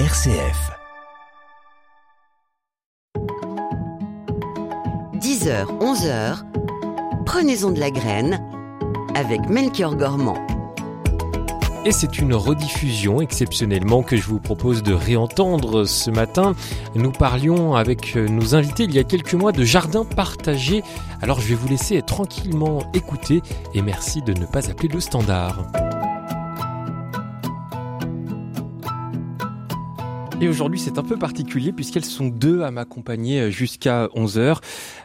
RCF. 10h, 11h, prenez-en de la graine avec Melchior Gormand. Et c'est une rediffusion exceptionnellement que je vous propose de réentendre ce matin. Nous parlions avec nos invités il y a quelques mois de jardin partagé. Alors je vais vous laisser tranquillement écouter et merci de ne pas appeler le standard. Et aujourd'hui, c'est un peu particulier puisqu'elles sont deux à m'accompagner jusqu'à 11h.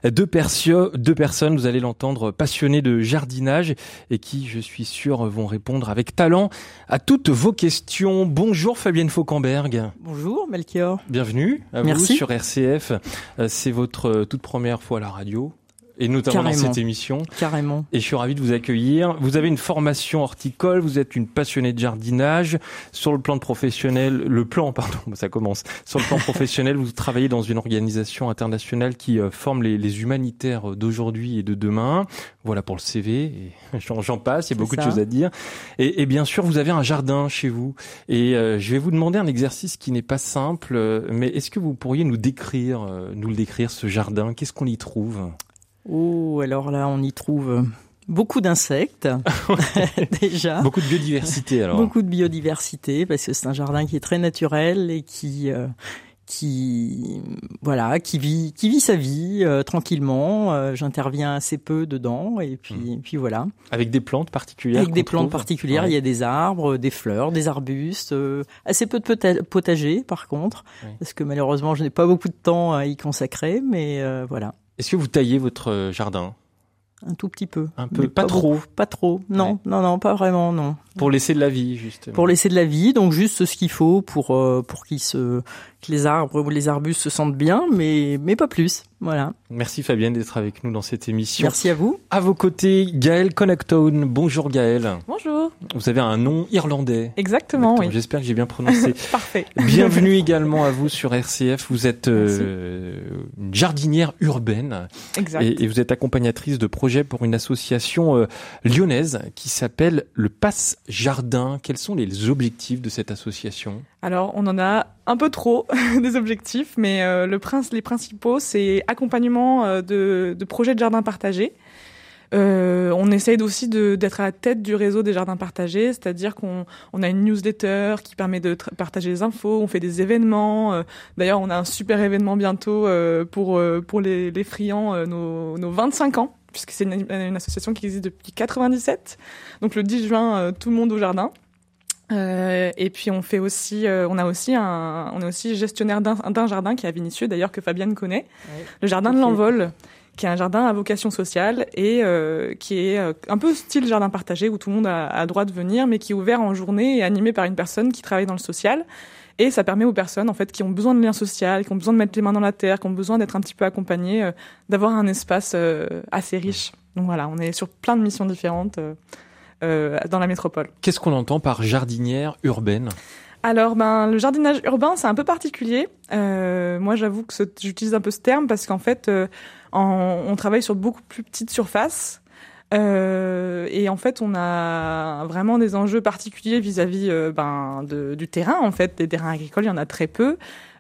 Deux, deux personnes, vous allez l'entendre, passionnées de jardinage et qui, je suis sûr, vont répondre avec talent à toutes vos questions. Bonjour Fabienne Fauquemberg. Bonjour Melchior. Bienvenue à Merci. vous sur RCF. Euh, C'est votre toute première fois à la radio et notamment Carrément. dans cette émission. Carrément. Et je suis ravi de vous accueillir. Vous avez une formation horticole, vous êtes une passionnée de jardinage. Sur le plan de professionnel, le plan, pardon, ça commence. Sur le plan professionnel, vous travaillez dans une organisation internationale qui euh, forme les, les humanitaires d'aujourd'hui et de demain. Voilà pour le CV. J'en j'en passe, il y a beaucoup de choses à dire. Et, et bien sûr, vous avez un jardin chez vous. Et euh, je vais vous demander un exercice qui n'est pas simple, euh, mais est-ce que vous pourriez nous décrire, euh, nous le décrire, ce jardin? Qu'est-ce qu'on y trouve? Oh, alors là, on y trouve beaucoup d'insectes, déjà. Beaucoup de biodiversité alors. Beaucoup de biodiversité, parce que c'est un jardin qui est très naturel et qui, euh, qui, voilà, qui vit, qui vit sa vie euh, tranquillement. Euh, J'interviens assez peu dedans, et puis, puis voilà. Avec des plantes particulières Avec des plantes trouve particulières, Ouais. il y a des arbres, des fleurs, des arbustes, euh, assez peu de pota- potager par contre, parce que malheureusement, je n'ai pas beaucoup de temps à y consacrer, mais euh, voilà, Est-ce que vous taillez votre euh, jardin? Un tout petit peu. Un peu, Mais pas, trop, beaucoup, Pas trop, non, Ouais. non, non, pas vraiment, non. pour laisser de la vie, justement. Pour laisser de la vie, donc juste ce qu'il faut pour euh, pour qu'ils se que les arbres ou les arbustes se sentent bien, mais mais pas plus. Voilà. Merci Fabienne d'être avec nous dans cette émission. Merci à vous. À vos côtés, Gaël Connectone. Bonjour Gaël. Bonjour. Vous avez un nom irlandais. Exactement, Exactement. oui. J'espère que j'ai bien prononcé. Parfait. Bienvenue également à vous sur RCF. Vous êtes euh, une jardinière urbaine Exact. et, et vous êtes accompagnatrice de projets pour une association euh, lyonnaise qui s'appelle le Passe Jardin. Quels sont les objectifs de cette association? Alors, on en a un peu trop des objectifs, mais euh, le prince, les principaux, c'est accompagnement euh, de, de projets de jardins partagés. Euh, on essaye aussi d'être à la tête du réseau des jardins partagés, c'est-à-dire qu'on on a une newsletter qui permet de partager les infos, on fait des événements. euh, D'ailleurs, on a un super événement bientôt euh, pour, les, friands, nos, nos 25 ans, puisque c'est une, une association qui existe depuis 97. Donc le 10 juin, tout le monde au jardin. Euh, et puis on fait aussi, euh, on a aussi un, on est aussi gestionnaire d'un jardin qui est à Vinicieux d'ailleurs que Fabienne connaît, le jardin de l'envol, qui est un jardin à vocation sociale et euh, qui est euh, un peu style jardin partagé où tout le monde a, a droit de venir, mais qui est ouvert en journée et animé par une personne qui travaille dans le social. Et ça permet aux personnes en fait qui ont besoin de lien social, qui ont besoin de mettre les mains dans la terre, qui ont besoin d'être un petit peu accompagnées, euh, d'avoir un espace euh, assez riche. Donc voilà, on est sur plein de missions différentes dans la métropole. Qu'est-ce qu'on entend par jardinière urbaine? Alors, ben, le jardinage urbain, c'est un peu particulier. Euh, moi, j'avoue que j'utilise un peu ce terme parce qu'en fait, euh, en- on travaille sur beaucoup plus petites surfaces. Euh, et en fait, on a vraiment des enjeux particuliers vis-à-vis euh, ben, de- du terrain. En fait, des terrains agricoles, il y en a très peu.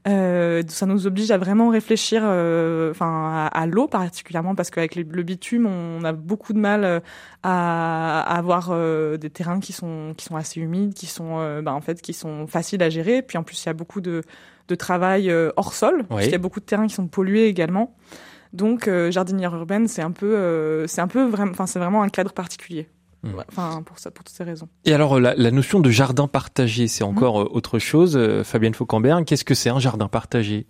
Euh, ça nous oblige à vraiment réfléchir, euh, enfin, à, à l'eau particulièrement parce qu'avec le bitume, on a beaucoup de mal euh, à, à avoir euh, des terrains qui sont qui sont assez humides, qui sont euh, ben, en fait qui sont faciles à gérer. Puis en plus, il y a beaucoup de de travail hors sol, parce qu'il y a beaucoup de terrains qui sont pollués également. Donc, jardinière urbaine, c'est un peu, c'est un peu vraiment, enfin, c'est vraiment un cadre particulier. Ouais, Enfin, pour ça, pour toutes ces raisons. Et alors, euh, la, la notion de jardin partagé, c'est encore euh, autre chose. Euh, Fabienne Fauquemberg, qu'est-ce que c'est un jardin partagé?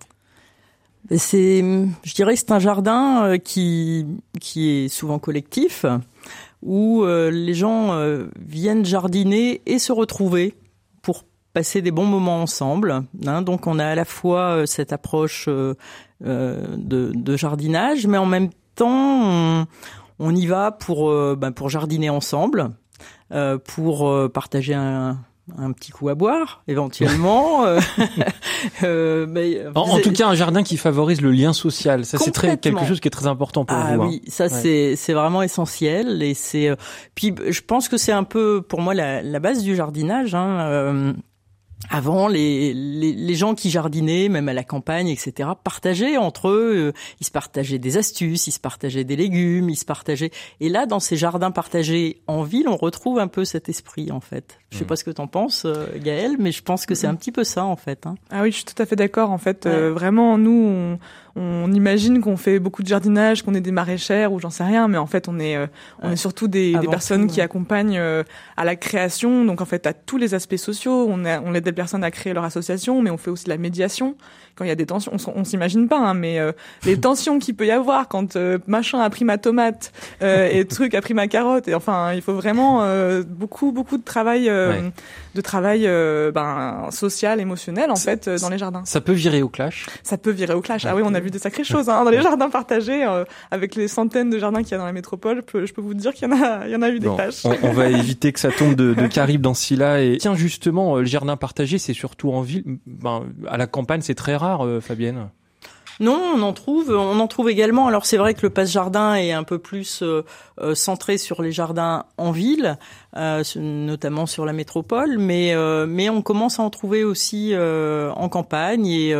C'est, je dirais, que c'est un jardin qui qui est souvent collectif, où les gens viennent jardiner et se retrouver pour passer des bons moments ensemble. hein. Donc, on a à la fois cette approche de, de jardinage, mais en même temps, on, on y va pour euh, ben, pour jardiner ensemble, euh, pour euh, partager un un petit coup à boire, éventuellement. euh, mais En, tout cas, un jardin qui favorise le lien social. Ça, c'est très quelque chose qui est très important pour ah vous. hein. oui, ça c'est c'est vraiment essentiel et c'est puis je pense que c'est un peu pour moi la, la base du jardinage. Hein, euh, avant, les, les, les, gens qui jardinaient, même à la campagne, etc., partageaient entre eux. Euh, ils se partageaient des astuces, ils se partageaient des légumes, ils se partageaient. Et là, dans ces jardins partagés en ville, on retrouve un peu cet esprit, en fait. Je sais mmh. pas ce que t'en penses, euh, Gaël, mais je pense que c'est mmh. un petit peu ça, en fait. Hein. Ah oui, je suis tout à fait d'accord. En fait, euh, vraiment, nous, on, on imagine qu'on fait beaucoup de jardinage, qu'on est des maraîchères ou j'en sais rien, mais en fait on est euh, on est surtout des, des personnes qui accompagnent euh, à la création, donc en fait à tous les aspects sociaux. On, on aide des personnes à créer leur association, mais on fait aussi de la médiation quand il y a des tensions. On, s'imagine pas, hein, mais euh, les tensions qu'il peut y avoir quand machin a pris ma tomate et truc a pris ma carotte. Et enfin, il faut vraiment beaucoup beaucoup de travail de travail ben social, émotionnel en fait dans les jardins. Ça peut virer au clash. Ça peut virer au clash. Ah oui, on a vu de sacrées choses hein, dans les jardins partagés, euh, avec les centaines de jardins qu'il y a dans la métropole. Je peux vous dire qu'il y en a, il y en a eu des tâches. On, va éviter que ça tombe de, de Caribe dans Scylla. Et tiens, justement, euh, le jardin partagé, c'est surtout en ville. Ben, à la campagne, c'est très rare, euh, Fabienne. Non, on en trouve. On en trouve également. Alors c'est vrai que le passe jardin est un peu plus euh, euh, centré sur les jardins en ville, euh, notamment sur la métropole, mais mais on commence à en trouver aussi en campagne. Et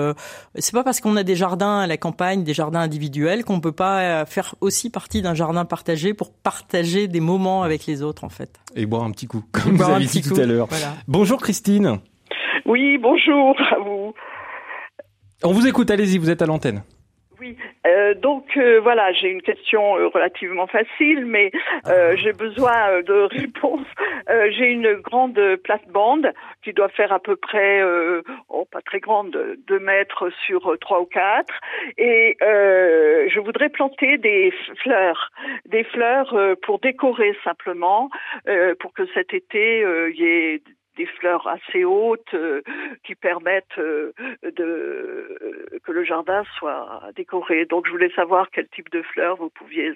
c'est pas parce qu'on a des jardins à la campagne, des jardins individuels, qu'on peut pas faire aussi partie d'un jardin partagé pour partager des moments avec les autres en fait. Et boire un petit coup, comme vous avez dit tout à l'heure. Bonjour Christine. Oui, bonjour à vous. On vous écoute, allez-y, vous êtes à l'antenne. Oui, euh, donc euh, voilà, j'ai une question euh, relativement facile, mais j'ai besoin de réponses. j'ai une grande plate-bande qui doit faire à peu près, oh, pas très grande, 2 mètres sur 3 ou 4, et je voudrais planter des fleurs, des fleurs pour décorer simplement, pour que cet été il y ait des fleurs assez hautes euh, qui permettent euh, de, euh, que le jardin soit décoré. Donc je voulais savoir quel type de fleurs vous pouviez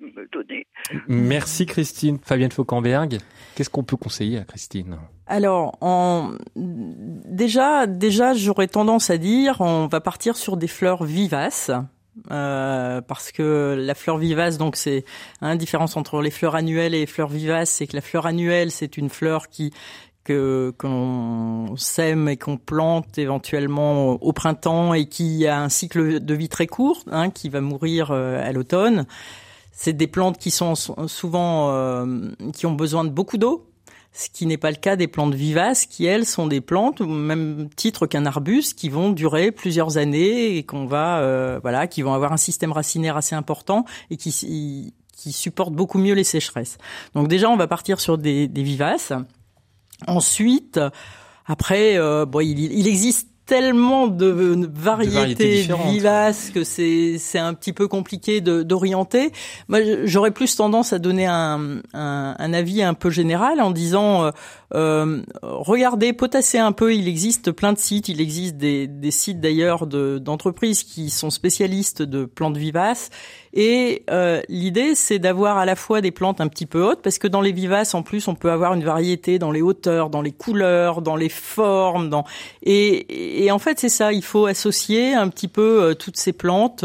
me donner. Merci Christine. Fabienne Fauquemberg, qu'est-ce qu'on peut conseiller à Christine? Alors, en... déjà, déjà, j'aurais tendance à dire, on va partir sur des fleurs vivaces. parce que la fleur vivace, donc c'est une différence entre les fleurs annuelles et les fleurs vivaces, c'est que la fleur annuelle, c'est une fleur qui que qu'on sème et qu'on plante éventuellement au printemps et qui a un cycle de vie très court, hein, qui va mourir euh, à l'automne. C'est des plantes qui sont souvent euh, qui ont besoin de beaucoup d'eau, ce qui n'est pas le cas des plantes vivaces, qui elles sont des plantes au même titre qu'un arbuste, qui vont durer plusieurs années et qu'on va euh, voilà, qui vont avoir un système racinaire assez important et qui qui supportent beaucoup mieux les sécheresses. Donc déjà, on va partir sur des, des vivaces. Ensuite, après, euh, bon, il, il existe tellement de variétés, vivaces que c'est c'est un petit peu compliqué d'orienter. Moi, j'aurais plus tendance à donner un, un, un, avis un peu général en disant euh, euh, regardez, potassez un peu. Il existe plein de sites. Il existe des, sites d'ailleurs d'entreprises qui sont spécialistes de plantes vivaces. Et euh, l'idée, c'est d'avoir à la fois des plantes un petit peu hautes, parce que dans les vivaces, en plus, on peut avoir une variété dans les hauteurs, dans les couleurs, dans les formes. Dans... Et, et en fait, c'est ça. Il faut associer un petit peu euh, toutes ces plantes.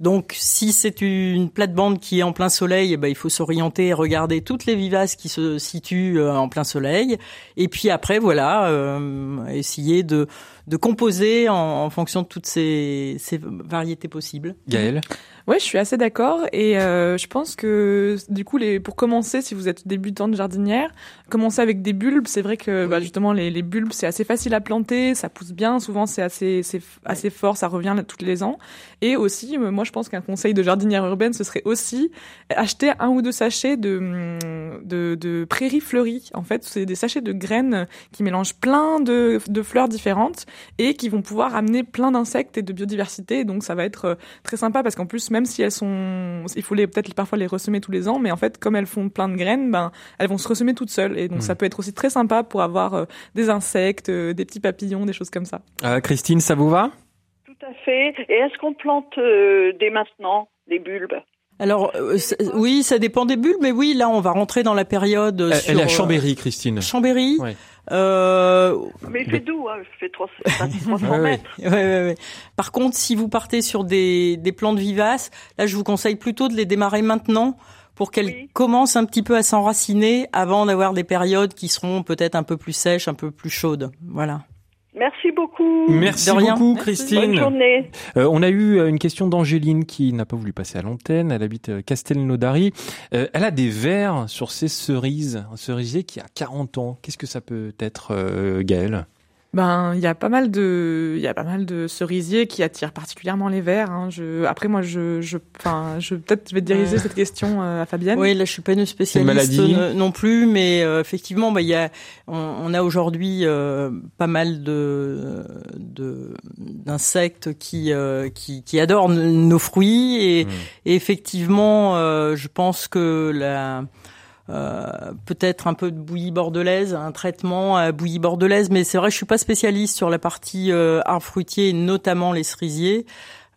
Donc, si c'est une plate-bande qui est en plein soleil, eh ben, il faut s'orienter et regarder toutes les vivaces qui se situent euh, en plein soleil. Et puis après, voilà, euh, essayer de, de composer en, en, fonction de toutes ces, ces variétés possibles. Gaëlle Ouais, je suis assez d'accord et euh, je pense que du coup, les, pour commencer, si vous êtes débutante jardinière, commencer avec des bulbes. C'est vrai que bah, justement les, les bulbes c'est assez facile à planter, ça pousse bien. Souvent c'est assez c'est assez fort, ça revient tous les ans. Et aussi, moi je pense qu'un conseil de jardinière urbaine ce serait aussi acheter un ou deux sachets de de, de prairies fleuries. En fait, c'est des sachets de graines qui mélangent plein de, de fleurs différentes et qui vont pouvoir amener plein d'insectes et de biodiversité. Donc ça va être euh, très sympa parce qu'en plus même si elles sont, il faut les peut-être parfois les ressemer tous les ans, mais en fait, comme elles font plein de graines, ben elles vont se ressemer toutes seules. Et donc, ça hmm. peut être aussi très sympa pour avoir euh, des insectes, euh, des petits papillons, des choses comme ça. Euh, Christine, ça vous va? Tout à fait. Et est-ce qu'on plante dès maintenant des bulbes? Alors oui, ça dépend des bulbes, mais oui, là on va rentrer dans la période. Elle, sur, elle a Chambéry, Christine. Chambéry. Oui. Euh, mais il fait doux, hein, il fait 300 mètres. Ouais, ouais, ouais. Par contre, si vous partez sur des, des plantes vivaces, là, je vous conseille plutôt de les démarrer maintenant pour qu'elles commencent un petit peu à s'enraciner avant d'avoir des périodes qui seront peut-être un peu plus sèches, un peu plus chaudes. Voilà. Merci beaucoup. Merci beaucoup, Merci. Christine. Bonne journée. Euh, on a eu euh, une question d'Angéline qui n'a pas voulu passer à l'antenne. Elle habite euh, Castelnaudary. Euh, elle a des vers sur ses cerises, un cerisier qui a 40 ans. Qu'est-ce que ça peut être, euh, Gaël Ben, il y a pas mal de, il y a pas mal de cerisiers qui attirent particulièrement les verts. Hein. Je, après, moi, je, je, enfin, je peut-être je vais diriger cette question euh, à Fabienne. Oui, là je suis pas une spécialiste maladie euh, non plus, mais euh, effectivement, bah il y a, on, on a aujourd'hui euh, pas mal de de- d'insectes qui, euh, qui qui adorent nos fruits et, Mm. et effectivement, euh, je pense que la euh, peut-être un peu de bouillie bordelaise, un traitement à bouillie bordelaise, mais c'est vrai, je suis pas spécialiste sur la partie euh, arbre fruitier, notamment les cerisiers.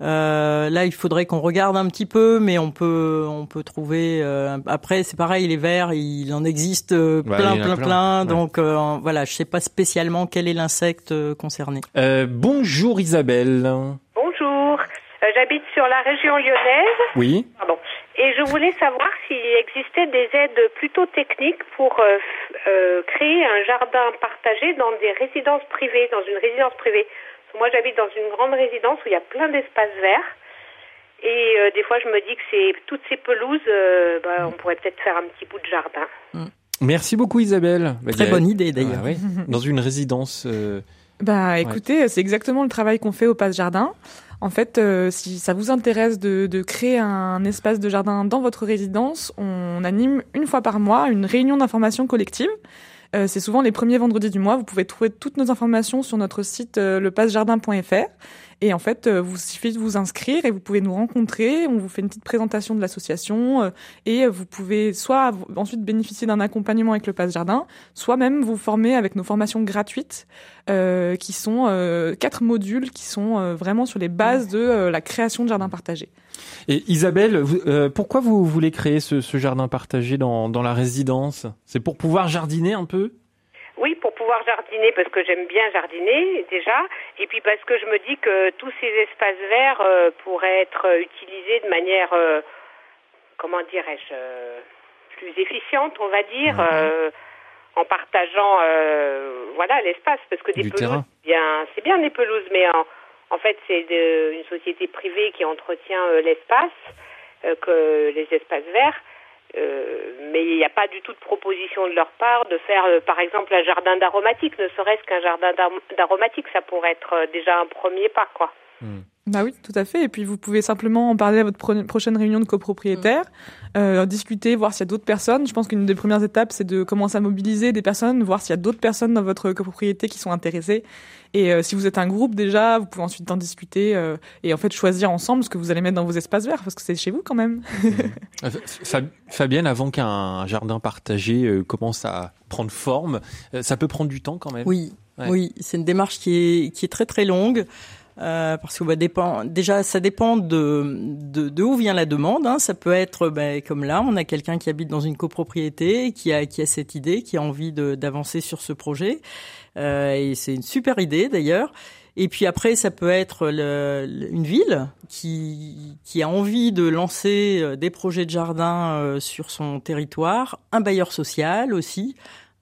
Euh, là, il faudrait qu'on regarde un petit peu, mais on peut, on peut trouver. euh, après, c'est pareil, les vers, il en existe euh, plein, en plein, plein. plein. Ouais. Donc euh, voilà, je sais pas spécialement quel est l'insecte euh, concerné. Euh, Bonjour Isabelle. Euh, j'habite sur la région lyonnaise Oui. pardon, et je voulais savoir s'il existait des aides plutôt techniques pour euh, euh, créer un jardin partagé dans des résidences privées, dans une résidence privée. Moi j'habite dans une grande résidence où il y a plein d'espaces verts et euh, des fois je me dis que c'est toutes ces pelouses, euh, bah, on pourrait peut-être faire un petit bout de jardin. Merci beaucoup Isabelle. Bah, Très Gaël- bonne idée d'ailleurs. Ah, oui. Dans une résidence. euh, Bah écoutez, c'est exactement le travail qu'on fait au Passe Jardin. En fait, euh, si ça vous intéresse de, créer un espace de jardin dans votre résidence, on anime une fois par mois une réunion d'information collective. Euh, c'est souvent les premiers vendredis du mois. Vous pouvez trouver toutes nos informations sur notre site euh, lepassejardin.fr. Et en fait, euh, vous suffit de vous inscrire et vous pouvez nous rencontrer. On vous fait une petite présentation de l'association euh, et vous pouvez soit ensuite bénéficier d'un accompagnement avec le Passe Jardin, soit même vous former avec nos formations gratuites euh, qui sont euh, quatre modules qui sont euh, vraiment sur les bases de euh, la création de jardins partagés. Et Isabelle, vous- euh, pourquoi vous voulez créer ce, ce jardin partagé dans, dans la résidence? C'est pour pouvoir jardiner un peu? Oui, pour pouvoir jardiner, parce que j'aime bien jardiner déjà, et puis parce que je me dis que tous ces espaces verts euh, pourraient être utilisés de manière, euh, comment dirais-je, euh, plus efficiente, on va dire, Mhm. euh, en partageant, voilà, l'espace, parce que des Du pelouses, terrain. bien, c'est bien des pelouses, mais en, en fait, c'est de- une société privée qui entretient l'espace, que les espaces verts. Euh, mais il n'y a pas du tout de proposition de leur part de faire, euh, par exemple, un jardin d'aromatique, ne serait-ce qu'un jardin d'ar- d'aromatique, ça pourrait être euh, déjà un premier pas, quoi. Bah oui, tout à fait. Et puis vous pouvez simplement en parler à votre pro- prochaine réunion de copropriétaires, euh, discuter, voir s'il y a d'autres personnes. Je pense qu'une des premières étapes, c'est de commencer à mobiliser des personnes, voir s'il y a d'autres personnes dans votre copropriété qui sont intéressées. Et euh, si vous êtes un groupe déjà, vous pouvez ensuite en discuter euh, et en fait choisir ensemble ce que vous allez mettre dans vos espaces verts, parce que c'est chez vous quand même. Fa- Fabienne, avant qu'un jardin partagé commence à prendre forme, ça peut prendre du temps quand même? Oui, Ouais. oui, c'est une démarche qui est qui est très très longue. Euh, parce que bah, dépend déjà ça dépend de, de de où vient la demande hein. ça peut être bah, comme là on a quelqu'un qui habite dans une copropriété qui a qui a cette idée qui a envie d'avancer sur ce projet euh, et c'est une super idée d'ailleurs et puis après ça peut être le- une ville qui qui a envie de lancer euh, des projets de jardin euh, sur son territoire un bailleur social aussi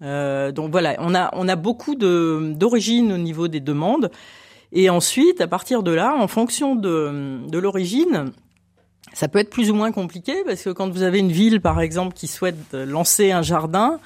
euh, donc voilà, on a on a beaucoup de d'origine au niveau des demandes. Et ensuite, à partir de là, en fonction de l'origine, ça peut être plus ou moins compliqué parce que quand vous avez une ville, par exemple, qui souhaite lancer un jardin,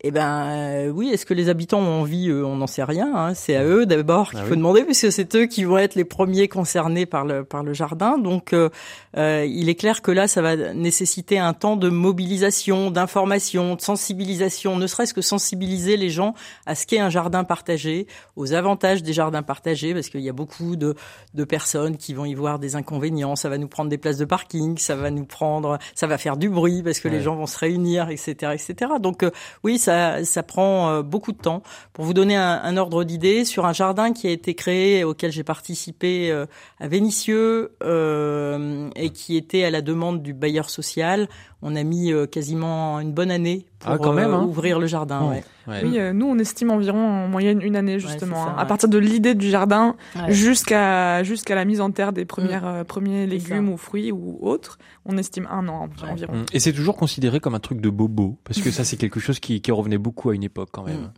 eh ben euh, oui, est-ce que les habitants ont envie On n'en sait rien. hein. C'est à eux d'abord qu'il Ah faut oui. demander puisque c'est eux qui vont être les premiers concernés par le par le jardin. Donc euh, euh, il est clair que là, ça va nécessiter un temps de mobilisation, d'information, de sensibilisation, ne serait-ce que sensibiliser les gens à ce qu'est un jardin partagé, aux avantages des jardins partagés, parce qu'il y a beaucoup de, de personnes qui vont y voir des inconvénients. Ça va nous prendre des places de parking, ça va nous prendre, ça va faire du bruit parce que Ouais. les gens vont se réunir, etc., etc. Donc euh, oui, ça, ça prend euh, beaucoup de temps. Pour vous donner un, ordre d'idée, sur un jardin qui a été créé, auquel j'ai participé euh, à Vénissieux euh, et qui était à la demande du bailleur social, on a mis quasiment une bonne année pour Ah, quand même, euh, hein. ouvrir le jardin. Oh. ouais. Ouais. Oui, euh, nous on estime environ en moyenne une année justement, ça, hein, à partir de l'idée du jardin Ouais. jusqu'à jusqu'à la mise en terre des premières euh, premiers légumes ça. ou fruits ou autres. On estime un an Ouais. environ. Mm. Et c'est toujours considéré comme un truc de bobo, parce que ça c'est quelque chose qui, qui revenait beaucoup à une époque quand même. Mm.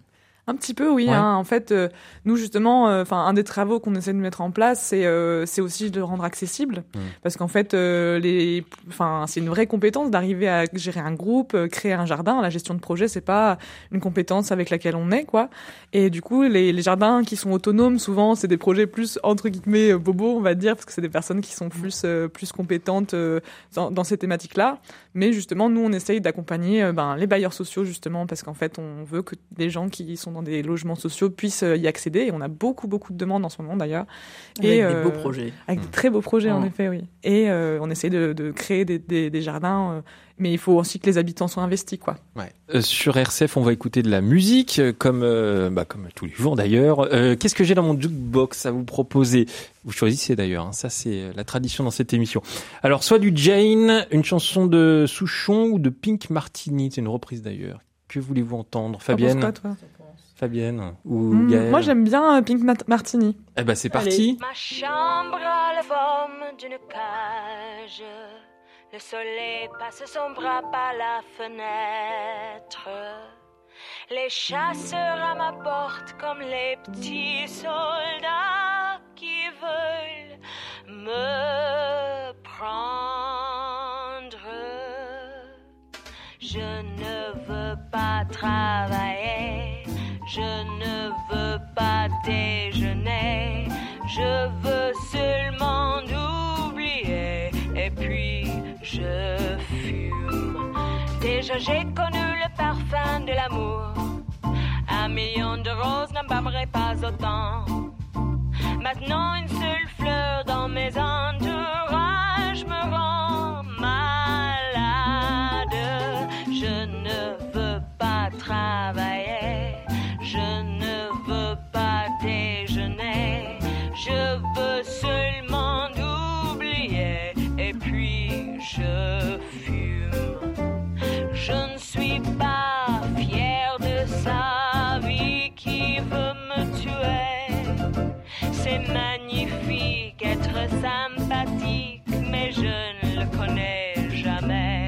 Un petit peu, oui. Ouais. hein. En fait, euh, nous justement, euh, un des travaux qu'on essaie de mettre en place, c'est euh, c'est aussi de rendre accessible, Mm. parce qu'en fait, les, enfin, c'est une vraie compétence d'arriver à gérer un groupe, créer un jardin. La gestion de projet, c'est pas une compétence avec laquelle on est, quoi. Et du coup, les, les jardins qui sont autonomes, souvent, c'est des projets plus entre guillemets bobos, on va dire, parce que c'est des personnes qui sont plus euh, plus compétentes dans, dans ces thématiques-là. Mais justement, nous, on essaye d'accompagner ben, les bailleurs sociaux, justement, parce qu'en fait, on veut que les gens qui sont dans des logements sociaux puissent euh, y accéder. Et on a beaucoup, beaucoup de demandes en ce moment, d'ailleurs. Avec Et, des euh, beaux projets. Avec Mm. des très beaux projets, en Mm. effet, oui. Et euh, on essaye de, de créer des, des, des jardins, euh, mais il faut aussi que les habitants soient investis, quoi. Ouais. Euh, sur RCF, on va écouter de la musique, comme, euh, bah, comme tous les jours d'ailleurs. Euh, Qu'est-ce que j'ai dans mon jukebox à vous proposer? Vous choisissez d'ailleurs, hein, ça c'est la tradition dans cette émission. Alors, soit du Jane, une chanson de Souchon ou de Pink Martini, c'est une reprise d'ailleurs. Que voulez-vous entendre, Fabienne? toi? Fabienne ou Mm, Gaëlle Moi, j'aime bien euh, Pink Mat- Martini. Eh ben c'est parti. Ma chambre a la forme d'une cage. Le soleil passe son bras par la fenêtre. Les chasseurs à ma porte comme les petits soldats qui veulent me prendre. Je ne veux pas travailler, je ne veux pas déjeuner, je veux seulement oublier et puis je fume. Déjà j'ai connu le parfum de l'amour, un million de roses n'embâmerait pas autant. Maintenant une seule fleur dans mes entourages Magnifique être sympathique, mais je ne le connais jamais.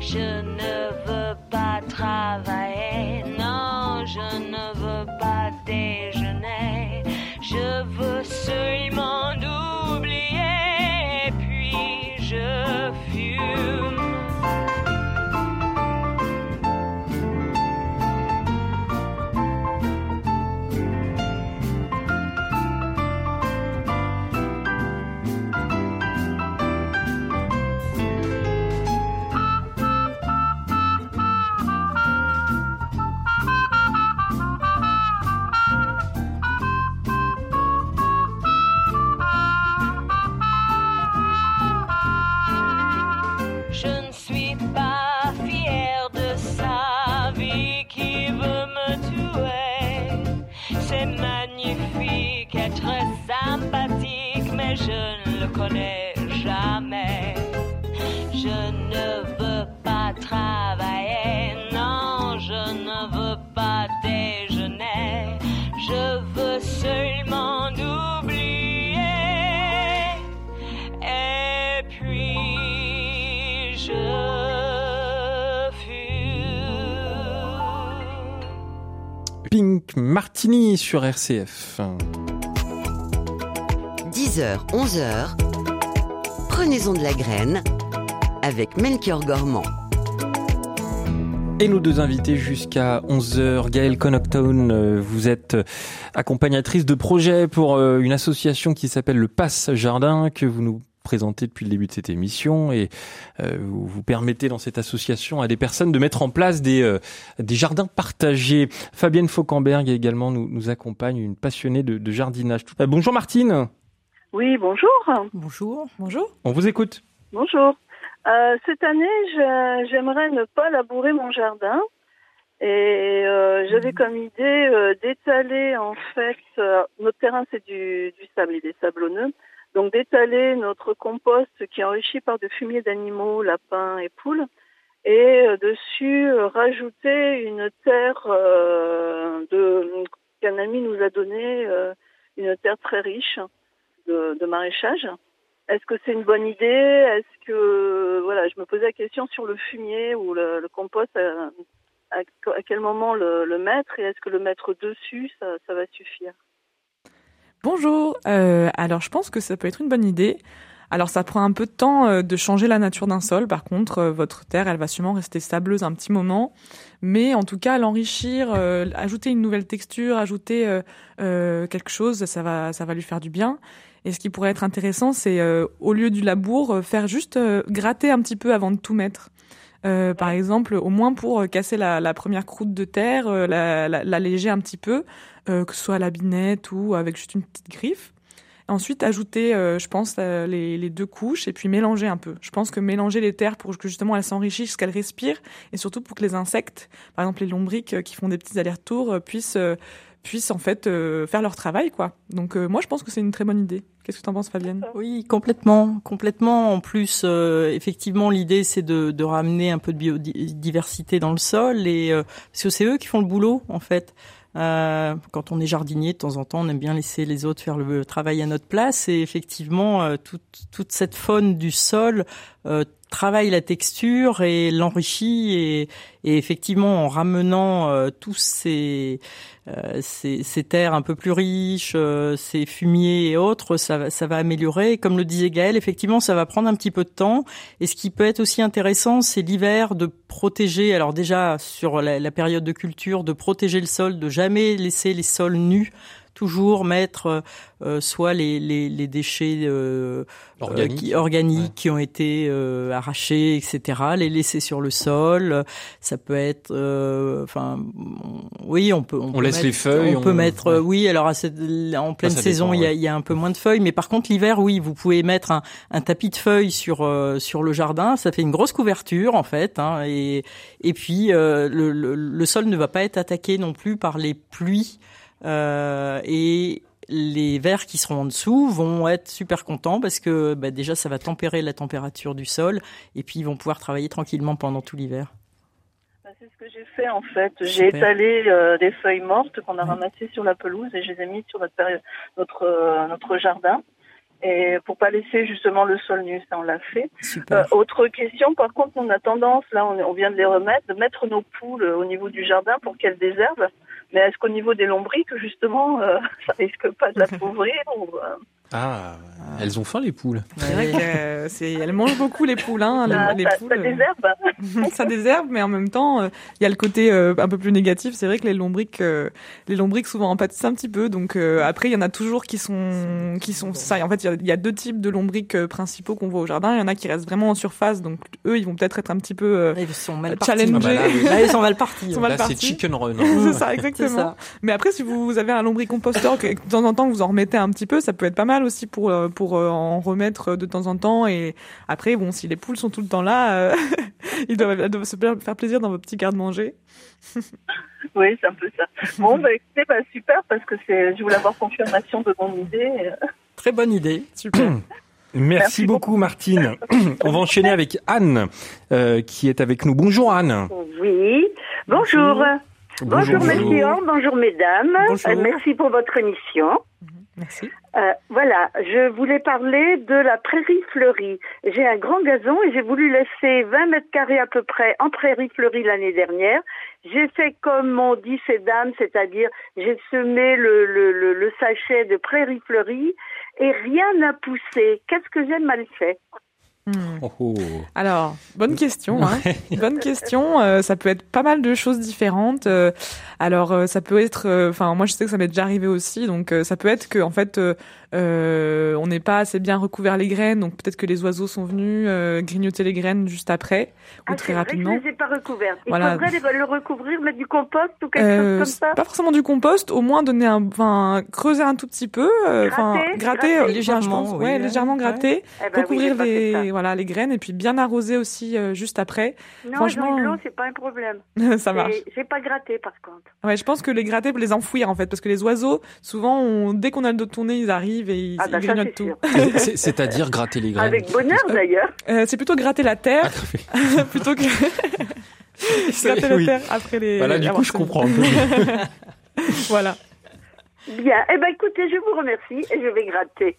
Je ne veux pas travailler, non, je ne veux pas déjeuner. Je veux seulement sur RCF. 10h, 11h, prenez-en de la graine avec Melchior Gormand. Et nos deux invités jusqu'à 11h. Gaëlle Connaughton, euh, vous êtes euh, accompagnatrice de projet pour euh, une association qui s'appelle le Passe Jardin que vous nous présentez depuis le début de cette émission et euh, vous, vous permettez dans cette association à des personnes de mettre en place des, euh, des jardins partagés. Fabienne Fauquemberg également nous, nous accompagne, une passionnée de, de jardinage. Euh, bonjour Martine, Oui, bonjour. Bonjour. Bonjour. on vous écoute. Bonjour. Euh, cette année, j'aimerais ne pas labourer mon jardin. Et euh, j'avais comme idée euh, d'étaler en fait, euh, notre terrain c'est du, du sable, il est sablonneux, donc d'étaler notre compost qui est enrichi par de fumier d'animaux, lapins et poules, et euh, dessus euh, rajouter une terre euh, de qu'un ami nous a donné, euh, une terre très riche de, maraîchage. Est-ce que c'est une bonne idée? Est-ce que voilà, je me posais la question sur le fumier ou le, compost à, quel moment le, mettre et est-ce que le mettre dessus, ça va suffire? Bonjour. Euh, alors, je pense que ça peut être une bonne idée. Alors, ça prend un peu de temps euh, de changer la nature d'un sol. Par contre, euh, votre terre, elle va sûrement rester sableuse un petit moment. Mais en tout cas, l'enrichir, ajouter une nouvelle texture, ajouter quelque chose, ça va, ça va lui faire du bien. Et ce qui pourrait être intéressant, c'est au lieu du labour, faire juste gratter un petit peu avant de tout mettre. Euh, par exemple, au moins pour euh, casser la, la première croûte de terre, euh, la, la, l'alléger un petit peu, euh, que ce soit à la binette ou avec juste une petite griffe. Ensuite, ajouter, euh, je pense, euh, les, les deux couches et puis mélanger un peu. Je pense que mélanger les terres pour que justement elles s'enrichissent, qu'elles respirent, et surtout pour que les insectes, par exemple les lombriques euh, qui font des petits allers-retours, puissent, puissent en fait faire leur travail, quoi. Donc moi, je pense que c'est une très bonne idée. Qu'est-ce que tu en penses, Fabienne? Oui, complètement, complètement. En plus, euh, effectivement, l'idée c'est de, de ramener un peu de biodiversité dans le sol et euh, parce que c'est eux qui font le boulot en fait. Euh, quand on est jardinier, de temps en temps, on aime bien laisser les autres faire le travail à notre place. Et effectivement, euh, toute, toute cette faune du sol euh, travaille la texture et l'enrichit. Et, et, effectivement, en ramenant euh, tous ces, euh, ces, ces, terres un peu plus riches, euh, ces fumiers et autres, ça, ça va améliorer. comme le disait Gaël, effectivement, ça va prendre un petit peu de temps. Et ce qui peut être aussi intéressant, c'est l'hiver de protéger. Alors déjà sur la, la période de culture, de protéger le sol, de jamais laisser les sols nus toujours mettre euh, soit les, les, les déchets euh, organiques, qui, organiques ouais. qui ont été euh, arrachés, etc., les laisser sur le sol. Ça peut être, euh, enfin, oui, on peut. On, on peut laisse mettre, les feuilles. On, on... peut mettre, ouais. oui. Alors à cette, en pleine saison, il y, a, y, a un peu moins de feuilles, mais par contre l'hiver, oui, vous pouvez mettre un, un tapis de feuilles sur sur le jardin. Ça fait une grosse couverture en fait, hein, et et puis le, le, le sol ne va pas être attaqué non plus par les pluies. Euh, et les vers qui seront en dessous vont être super contents parce que bah, déjà ça va tempérer la température du sol et puis ils vont pouvoir travailler tranquillement pendant tout l'hiver. Bah, c'est ce que j'ai fait en fait. J'ai étalé euh, des feuilles mortes qu'on a ramassées sur la pelouse et je les ai mises sur notre, notre, euh, notre jardin. Et pour pas laisser justement le sol nu, ça on l'a fait. Super. autre question, par contre, on a tendance, là on, on vient de les remettre, de mettre nos poules au niveau du jardin pour qu'elles désherbent. Mais est-ce qu'au niveau des lombriques, justement, euh, ça risque pas de l'appauvrir ou, euh... Ah, elles ont faim les poules. C'est vrai que c'est, elles mangent beaucoup les poules. Hein, ça, les, ça, poules, ça désherbe. ça désherbe, mais en même temps, il euh, y a le côté euh, un peu plus négatif. C'est vrai que les lombriques, euh, les lombriques souvent en pâtissent un petit peu. Donc après, il y en a toujours qui sont, qui sont ça. En fait, il y, y, a deux types de lombriques principaux qu'on voit au jardin. Il y en a qui restent vraiment en surface, donc eux, ils vont peut-être être un petit peu ils sont mal challengés. Ah bah là, oui. là, ils sont mal partis. Ils sont mal là, partis. c'est chicken run. c'est ça, exactement. Ça. Mais après, si vous avez un lombricomposteur que de temps en temps vous en remettez un petit peu, ça peut être pas mal aussi pour pour en remettre de temps en temps. Et après, bon, si les poules sont tout le temps là, euh, ils, doivent, elles doivent se faire plaisir dans vos petits garde-manger. oui, c'est un peu ça. Bon, bah, écoutez, bah, super, parce que c'est, je voulais avoir confirmation de mon idée. Très bonne idée. Super. Merci, Merci beaucoup, beaucoup, Martine. On va enchaîner avec Anne, euh, qui est avec nous. Bonjour Anne. Oui, bonjour. Bonjour, bonjour, bonjour messieurs, bonjour mesdames. Bonjour. Euh, merci pour votre émission. Merci. Euh, voilà, je voulais parler de la prairie fleurie. J'ai un grand gazon et j'ai voulu laisser 20 mètres carrés à peu près en prairie fleurie l'année dernière. J'ai fait comme m'ont dit ces dames, c'est-à-dire j'ai semé le, le, le, le, sachet de prairie fleurie et rien n'a poussé. Qu'est-ce que j'ai mal fait? Mmh. Oh oh. Alors, bonne question. Hein. bonne question. Euh, ça peut être pas mal de choses différentes. Euh, alors, euh, ça peut être. Enfin, moi, je sais que ça m'est déjà arrivé aussi. Donc, ça peut être que, en fait, euh, on n'est pas assez bien recouvert les graines, donc peut-être que les oiseaux sont venus euh, grignoter les graines juste après ah, ou très rapidement. Vrai que je les ai pas recouvertes. Il voilà. faudrait le recouvrir, mettre du compost ou quelque euh, chose comme ça. Pas forcément du compost, au moins donner un, enfin creuser un tout petit peu, enfin gratter, gratter, gratter légèrement, oui, ouais, légèrement gratter, ouais. eh ben recouvrir oui, les voilà les graines et puis bien arroser aussi juste après. Non, Franchement, l'eau c'est pas un problème. ça marche. J'ai pas gratté par contre. Ouais, je pense que les gratter pour les enfouir en fait, parce que les oiseaux, souvent, on, dès qu'on a le dos tourné, ils arrivent et ils, ah bah ils grignotent tout. C'est-à-dire gratter les graines. Avec bonheur d'ailleurs. Euh, c'est plutôt gratter la terre Ah, plutôt que gratter la oui. terre après les. Voilà, du coup, je comprends un peu. voilà. Bien. Eh ben, écoutez, je vous remercie et je vais gratter.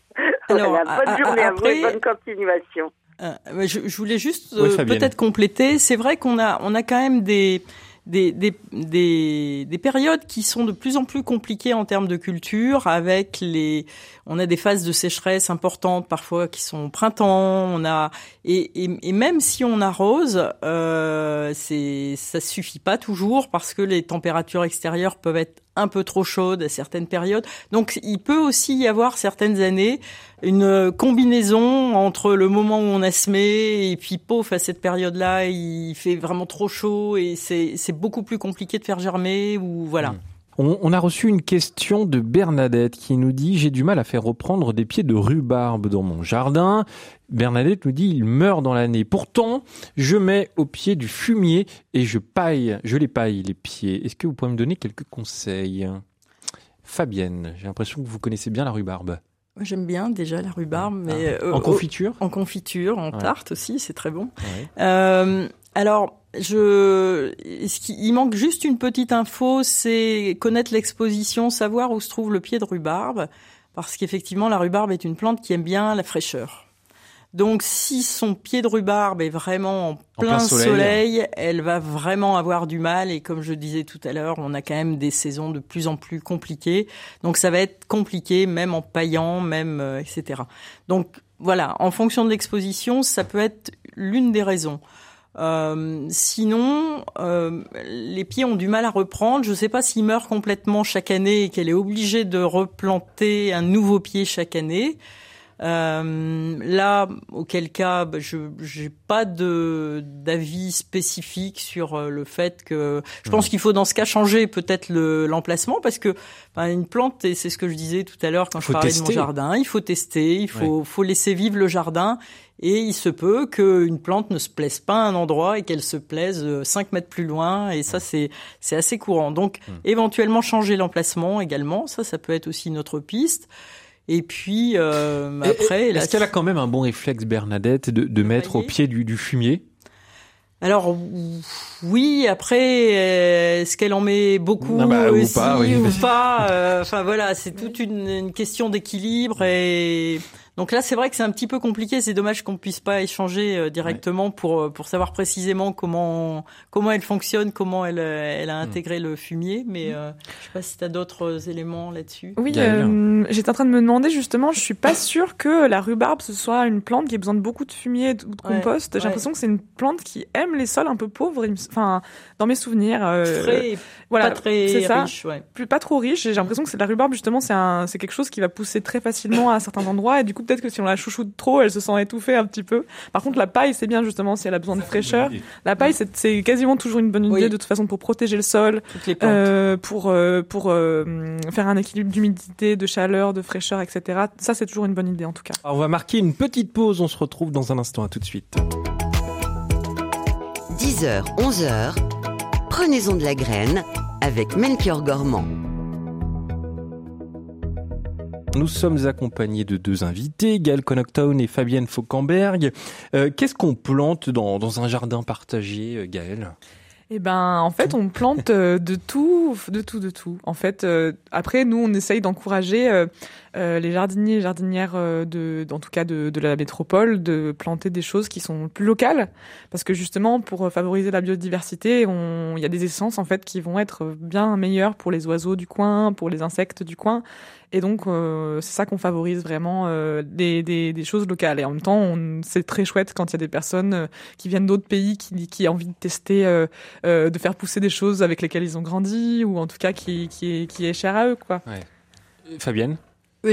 Alors, voilà. Bonne à, journée à, à, après, vous et bonne continuation. Euh, je, je, voulais juste oui, euh, peut-être compléter. C'est vrai qu'on a, on a quand même des des, des, des, des, périodes qui sont de plus en plus compliquées en termes de culture, avec les, on a des phases de sécheresse importantes parfois qui sont au printemps, on a et, et, et même si on arrose, euh, c'est ça suffit pas toujours parce que les températures extérieures peuvent être un peu trop chaudes à certaines périodes. Donc il peut aussi y avoir certaines années une combinaison entre le moment où on a semé et puis pauvre à cette période-là, il fait vraiment trop chaud et c'est beaucoup plus compliqué de faire germer ou voilà. Mmh. On, on, a reçu une question de Bernadette qui nous dit j'ai du mal à faire reprendre des pieds de rhubarbe dans mon jardin. Bernadette nous dit il meurt dans l'année. Pourtant, je mets au pied du fumier et je paille, je les paille les pieds. Est-ce que vous pouvez me donner quelques conseils? Fabienne, j'ai l'impression que vous connaissez bien la rhubarbe. J'aime bien déjà la rhubarbe, mais ah. en euh, confiture, en confiture, en ouais. tarte aussi, c'est très bon. Ouais. Euh, alors, je, il manque juste une petite info, c'est connaître l'exposition, savoir où se trouve le pied de rhubarbe, parce qu'effectivement, la rhubarbe est une plante qui aime bien la fraîcheur. Donc, si son pied de rhubarbe est vraiment en plein, en plein soleil. soleil. elle va vraiment avoir du mal. Et comme je disais tout à l'heure, on a quand même des saisons de plus en plus compliquées. Donc, ça va être compliqué, même en paillant, même euh, etc. Donc, voilà, en fonction de l'exposition, ça peut être l'une des raisons. Euh, sinon, euh, les pieds ont du mal à reprendre. Je ne sais pas s'ils meurent complètement chaque année et qu'elle est obligée de replanter un nouveau pied chaque année. Euh, là, auquel cas, bah, je n'ai pas de d'avis spécifique sur euh, le fait que je pense qu'il faut dans ce cas changer peut-être l'emplacement parce que ben, une plante et c'est ce que je disais tout à l'heure quand je parlais tester. de mon jardin, il faut tester, il faut ouais. faut laisser vivre le jardin et il se peut qu'une plante ne se plaise pas à un endroit et qu'elle se plaise 5 mètres plus loin et ça c'est c'est assez courant. Donc mmh. éventuellement changer l'emplacement également, ça ça peut être aussi une autre piste. Et puis euh, après, est-ce qu'elle a quand même un bon réflexe Bernadette de, de mettre au pied du, du fumier? Alors oui, après, est-ce qu'elle en met beaucoup ah bah, aussi, ou pas, oui. ou pas? Euh, Enfin voilà, c'est toute une, une question d'équilibre et donc là, c'est vrai que c'est un petit peu compliqué. C'est dommage qu'on puisse pas échanger euh, directement ouais. pour pour savoir précisément comment comment elle fonctionne, comment elle elle a intégré mmh. le fumier. Mais euh, je sais pas si tu as d'autres éléments là-dessus. Oui, euh, j'étais en train de me demander justement. Je suis pas sûre que la rhubarbe ce soit une plante qui ait besoin de beaucoup de fumier ou de compost. Ouais, J'ai l'impression que c'est une plante qui aime les sols un peu pauvres. Enfin, dans mes souvenirs. très, voilà, pas très riche, ça. Plus, pas trop riche. J'ai l'impression que c'est la rhubarbe justement. C'est un c'est quelque chose qui va pousser très facilement à certains endroits et du coup peut-être que si on la chouchoute trop, elle se sent étouffée un petit peu. Par contre, la paille, c'est bien justement si elle a besoin de fraîcheur. La paille, c'est quasiment toujours une bonne idée oui. de toute façon pour protéger le sol, euh, pour euh, pour euh, faire un équilibre d'humidité, de chaleur, de fraîcheur, etc. Ça, c'est toujours une bonne idée en tout cas. Alors, on va marquer une petite pause. On se retrouve dans un instant. À tout de suite. 10h, 11h. Prenez-en de la graine avec Melchior Gormand. Nous sommes accompagnés de deux invités, Gaël Connaughton et Fabienne Fauquemberg. Euh, Qu'est-ce qu'on plante dans, un jardin partagé, euh, Gaël? Eh ben, en fait, on plante euh, de tout, de tout, de tout. En fait, après, nous, on essaye d'encourager euh, les jardiniers et jardinières de, en tout cas de, la métropole, de planter des choses qui sont plus locales, parce que justement, pour favoriser la biodiversité, il y a des essences en fait qui vont être bien meilleures pour les oiseaux du coin, pour les insectes du coin. Et donc, euh, c'est ça qu'on favorise vraiment, euh, des, choses locales. Et en même temps, c'est très chouette quand il y a des personnes euh, qui viennent d'autres pays, qui, ont envie de tester, euh, euh, de faire pousser des choses avec lesquelles ils ont grandi, ou en tout cas qui, est, cher à eux. Quoi. Fabienne?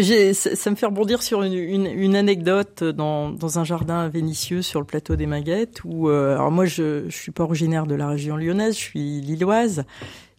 Ça me fait rebondir sur une, une, une anecdote dans, dans, un jardin vénitieux sur le plateau des Maguettes où, euh, alors moi je, je suis pas originaire de la région lyonnaise, je suis lilloise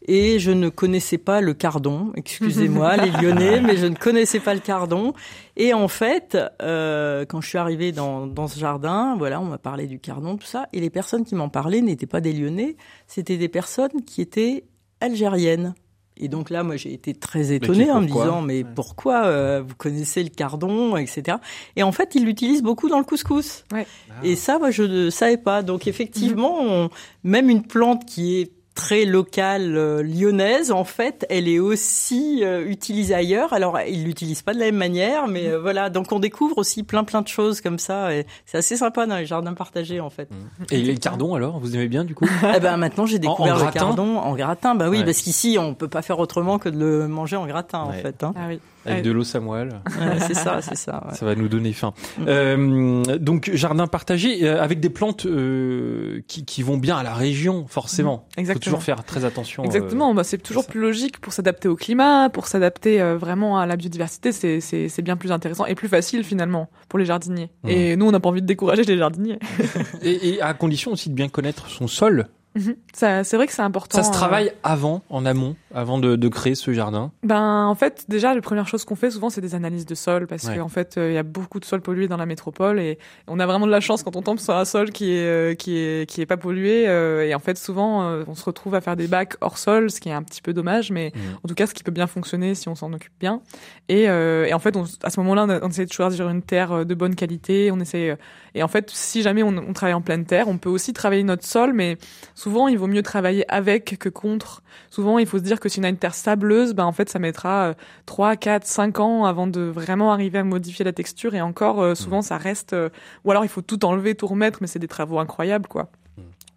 et je ne connaissais pas le cardon. Excusez-moi les Lyonnais, mais je ne connaissais pas le cardon. Et en fait, euh, quand je suis arrivée dans, dans ce jardin, voilà, on m'a parlé du cardon, tout ça, et les personnes qui m'en parlaient n'étaient pas des Lyonnais, c'était des personnes qui étaient algériennes. Et donc là, moi, j'ai été très étonnée en me disant, mais pourquoi euh, vous connaissez le cardon, etc. Et en fait, ils l'utilisent beaucoup dans le couscous. Ouais. Ah. Et ça, moi, je ne savais pas. Donc effectivement, on, même une plante qui est très locale euh, lyonnaise, en fait, elle est aussi euh, utilisée ailleurs. Alors, ils l'utilisent pas de la même manière, mais euh, voilà. Donc, on découvre aussi plein plein de choses comme ça. Et c'est assez sympa dans les jardins partagés, en fait. Et les cardons alors, vous aimez bien du coup? Eh ben maintenant j'ai En- en découvert le gratin? cardon en gratin. Bah oui, Ouais. parce qu'ici on peut pas faire autrement que de le manger en gratin en fait. Hein. Ah oui. Avec Ouais. de l'eau samoile. Ouais, c'est ça, c'est ça. ouais. Ça va nous donner faim. Mm. Euh, donc jardin partagé euh, avec des plantes euh, qui, qui vont bien à la région forcément. Il faut Exactement. toujours faire très attention. Exactement, bah, c'est toujours plus logique pour s'adapter au climat, pour s'adapter vraiment à la biodiversité, c'est, bien plus intéressant et plus facile finalement pour les jardiniers. Mhm. Et nous, on n'a pas envie de décourager les jardiniers. et, et à condition aussi de bien connaître son sol. Mhm. Ça, c'est vrai que c'est important. Ça se euh, travaille avant, en amont, avant de, de créer ce jardin. Ben en fait déjà la première chose qu'on fait souvent c'est des analyses de sol parce Ouais. qu'en fait euh, il y a beaucoup de sols pollués dans la métropole et on a vraiment de la chance quand on tombe sur un sol qui est euh, qui est qui est pas pollué euh, et en fait souvent on se retrouve à faire des bacs hors sol ce qui est un petit peu dommage mais Mhm. en tout cas ce qui peut bien fonctionner si on s'en occupe bien et, euh, et en fait on, à ce moment-là on, on essaie de choisir une terre de bonne qualité on essaie euh, et en fait si jamais on, on travaille en pleine terre on peut aussi travailler notre sol mais souvent il vaut mieux travailler avec que contre souvent il faut se dire que si on a une terre sableuse ben en fait ça mettra euh, 3, 4, 5 ans avant de vraiment arriver à modifier la texture et encore euh, souvent ça reste euh, ou alors il faut tout enlever, tout remettre mais c'est des travaux incroyables quoi.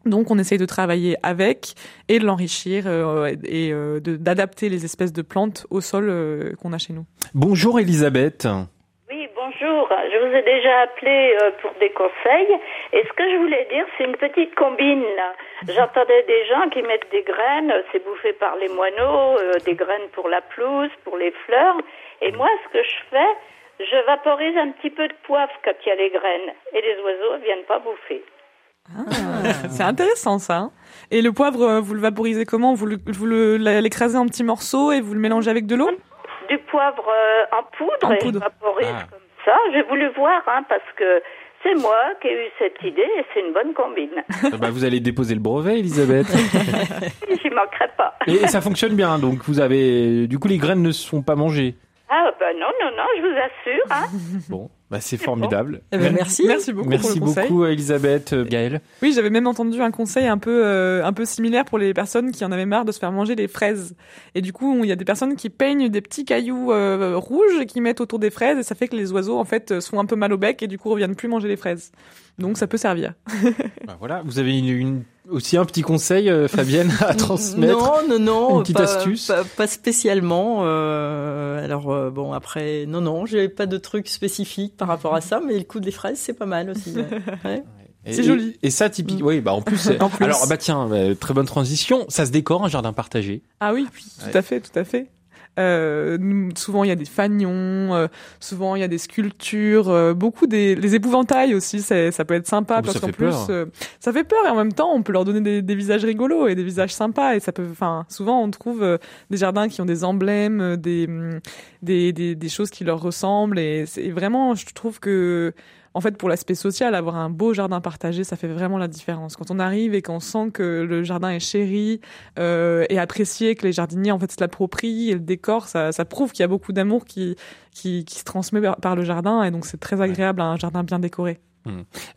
Donc on essaye de travailler avec et de l'enrichir euh, et euh, d'adapter les espèces de plantes au sol euh, qu'on a chez nous. Bonjour Elisabeth. Bonjour. Je vous ai déjà appelé euh, pour des conseils. Et ce que je voulais dire, c'est une petite combine. J'entendais des gens qui mettent des graines, euh, c'est bouffé par les moineaux, euh, des graines pour la pelouse, pour les fleurs. Et moi, ce que je fais, je vaporise un petit peu de poivre quand il y a les graines. Et les oiseaux ne viennent pas bouffer. C'est intéressant ça. hein. Et le poivre, vous le vaporisez comment? Vous le- vous le- l'écrasez en petits morceaux et vous le mélangez avec de l'eau? Du poivre euh, en poudre En et poudre. vaporise Ah. comme ça. J'ai voulu voir, hein, parce que c'est moi qui ai eu cette idée et c'est une bonne combine. Ah bah, vous allez déposer le brevet Elisabeth. J'y manquerai pas. et, et ça fonctionne bien, donc vous avez... Du coup les graines ne se sont pas mangées. Ah ben non, non, non, je vous assure. Hein. Bon, bah, c'est formidable. Eh ben, merci. Merci beaucoup pour Merci conseil. beaucoup Elisabeth. Euh, Gaëlle. Oui, j'avais même entendu un conseil un peu euh, un peu similaire pour les personnes qui en avaient marre de se faire manger les fraises. Et du coup, il y a des personnes qui peignent des petits cailloux euh, rouges et qui mettent autour des fraises et ça fait que les oiseaux en fait euh, se font un peu mal au bec et du coup reviennent plus manger les fraises. Donc ça peut servir. Bah, voilà, vous avez une, une- aussi un petit conseil euh, Fabienne à transmettre. Non, non, non. Une petite pas, astuce Pas, pas spécialement. euh, alors euh, bon, après, non, non, j'ai pas de truc spécifique par rapport à ça, mais le coup des fraises, c'est pas mal aussi. ouais. C'est joli. Et ça, typique. Oui, bah en plus. c'est- En plus. Alors, bah tiens, euh, très bonne transition. Ça se décore un jardin partagé. Ah oui, tout Ouais. à fait, tout à fait. Euh, souvent il y a des fanions, euh, souvent il y a des sculptures, euh, beaucoup des les épouvantails aussi, ça peut être sympa Oh, parce ça qu'en plus euh, ça fait peur et en même temps on peut leur donner des, des visages rigolos et des visages sympas et ça peut, enfin souvent on trouve euh, des jardins qui ont des emblèmes, des des, des, des choses qui leur ressemblent et c'est vraiment je trouve que en fait, pour l'aspect social, avoir un beau jardin partagé, ça fait vraiment la différence. Quand on arrive et qu'on sent que le jardin est chéri euh, et apprécié, que les jardiniers en fait se l'approprient et le décor, ça, ça prouve qu'il y a beaucoup d'amour qui, qui, qui se transmet par, par le jardin et donc c'est très agréable un jardin bien décoré.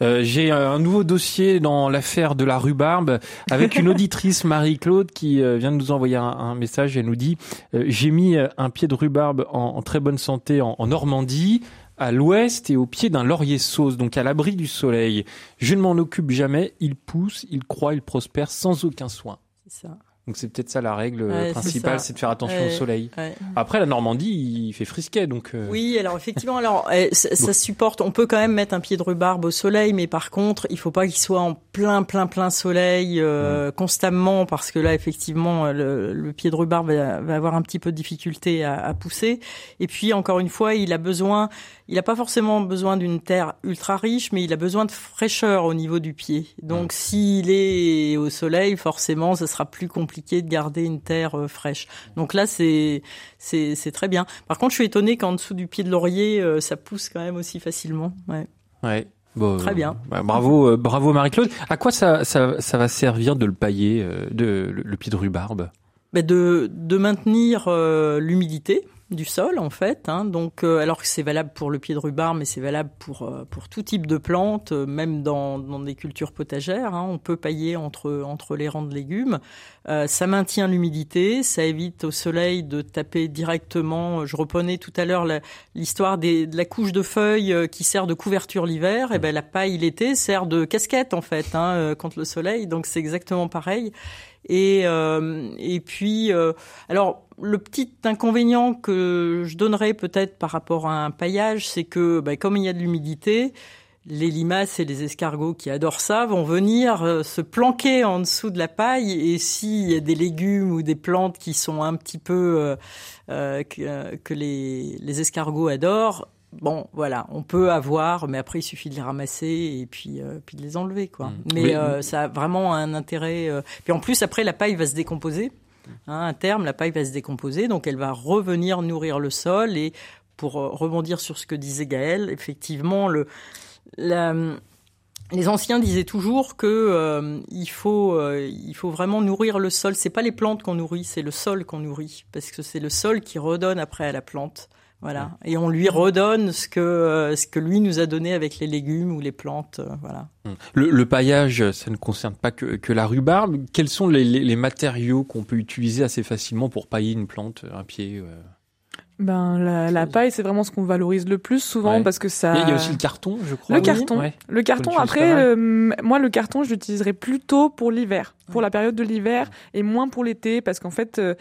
Euh, J'ai un nouveau dossier dans l'affaire de la rhubarbe avec une auditrice Marie-Claude qui euh, vient de nous envoyer un, un message. Elle nous dit euh, J'ai mis un pied de rhubarbe en, en très bonne santé en, en Normandie, à l'ouest et au pied d'un laurier sauce, donc à l'abri du soleil. Je ne m'en occupe jamais. Il pousse, il croît, il prospère sans aucun soin. C'est ça. Donc c'est peut-être ça la règle Ouais, principale, c'est de faire attention au soleil. ouais. Après la Normandie, il fait frisquet, donc. euh, Oui, alors effectivement, alors eh, ça, ça supporte. On peut quand même mettre un pied de rhubarbe au soleil, mais par contre, il faut pas qu'il soit en plein, plein, plein soleil euh, constamment, parce que là, effectivement, euh, le, le pied de rhubarbe va, va avoir un petit peu de difficulté à, à pousser. Et puis, encore une fois, il a besoin. Il n'a pas forcément besoin d'une terre ultra riche, mais il a besoin de fraîcheur au niveau du pied. Donc, s'il est au soleil, forcément, ce sera plus compliqué de garder une terre euh, fraîche. Donc là, c'est c'est très bien. Par contre, je suis étonnée qu'en dessous du pied de laurier, euh, ça pousse quand même aussi facilement. Ouais. Ouais. Bon, Très euh, bien. bah, bravo, euh, bravo Marie-Claude. À quoi ça, ça, ça va servir de le pailler, euh, de, le, le pied de rhubarbe? Mais de de maintenir euh, l'humidité. Du sol en fait. Hein. donc, euh, alors que c'est valable pour le pied de rhubarbe, mais c'est valable pour euh, pour tout type de plantes, euh, même dans, dans des cultures potagères. Hein. on peut pailler entre entre les rangs de légumes. ça maintient l'humidité, ça évite au soleil de taper directement. Je reprenais tout à l'heure l'histoire de la couche de feuilles qui sert de couverture l'hiver. Et ben la paille l'été sert de casquette en fait hein, contre le soleil. Donc c'est exactement pareil. Et, euh, et puis, euh, alors, le petit inconvénient que je donnerais peut-être par rapport à un paillage, c'est que bah, comme il y a de l'humidité, les limaces et les escargots qui adorent ça vont venir euh, se planquer en dessous de la paille. Et s'il y a des légumes ou des plantes qui sont un petit peu euh, que, que les, les escargots adorent, bon, voilà, on peut avoir, mais après il suffit de les ramasser et puis euh, puis de les enlever, quoi. Mmh. Mais euh, ça a vraiment un intérêt. Euh... Puis en plus, après la paille va se décomposer. Hein, à terme, la paille va se décomposer, donc elle va revenir nourrir le sol. Et pour rebondir sur ce que disait Gaël, effectivement, le la, les anciens disaient toujours que euh, il faut il faut vraiment nourrir le sol. C'est pas les plantes qu'on nourrit, c'est le sol qu'on nourrit parce que c'est le sol qui redonne après à la plante. Voilà. Et on lui redonne ce que euh, ce que lui nous a donné avec les légumes ou les plantes. Euh, voilà. Hum. Le, le, paillage, ça ne concerne pas que, que la rhubarbe. Quels sont les, les, les matériaux qu'on peut utiliser assez facilement pour pailler une plante, un pied euh... Ben la, la paille, c'est vraiment ce qu'on valorise le plus souvent ouais. parce que ça. Il y a aussi le carton, je crois. Le carton. Ouais. Le carton. Après, euh, moi, le carton, je l'utiliserai plutôt pour l'hiver, pour la période de l'hiver, et moins pour l'été parce qu'en fait, euh,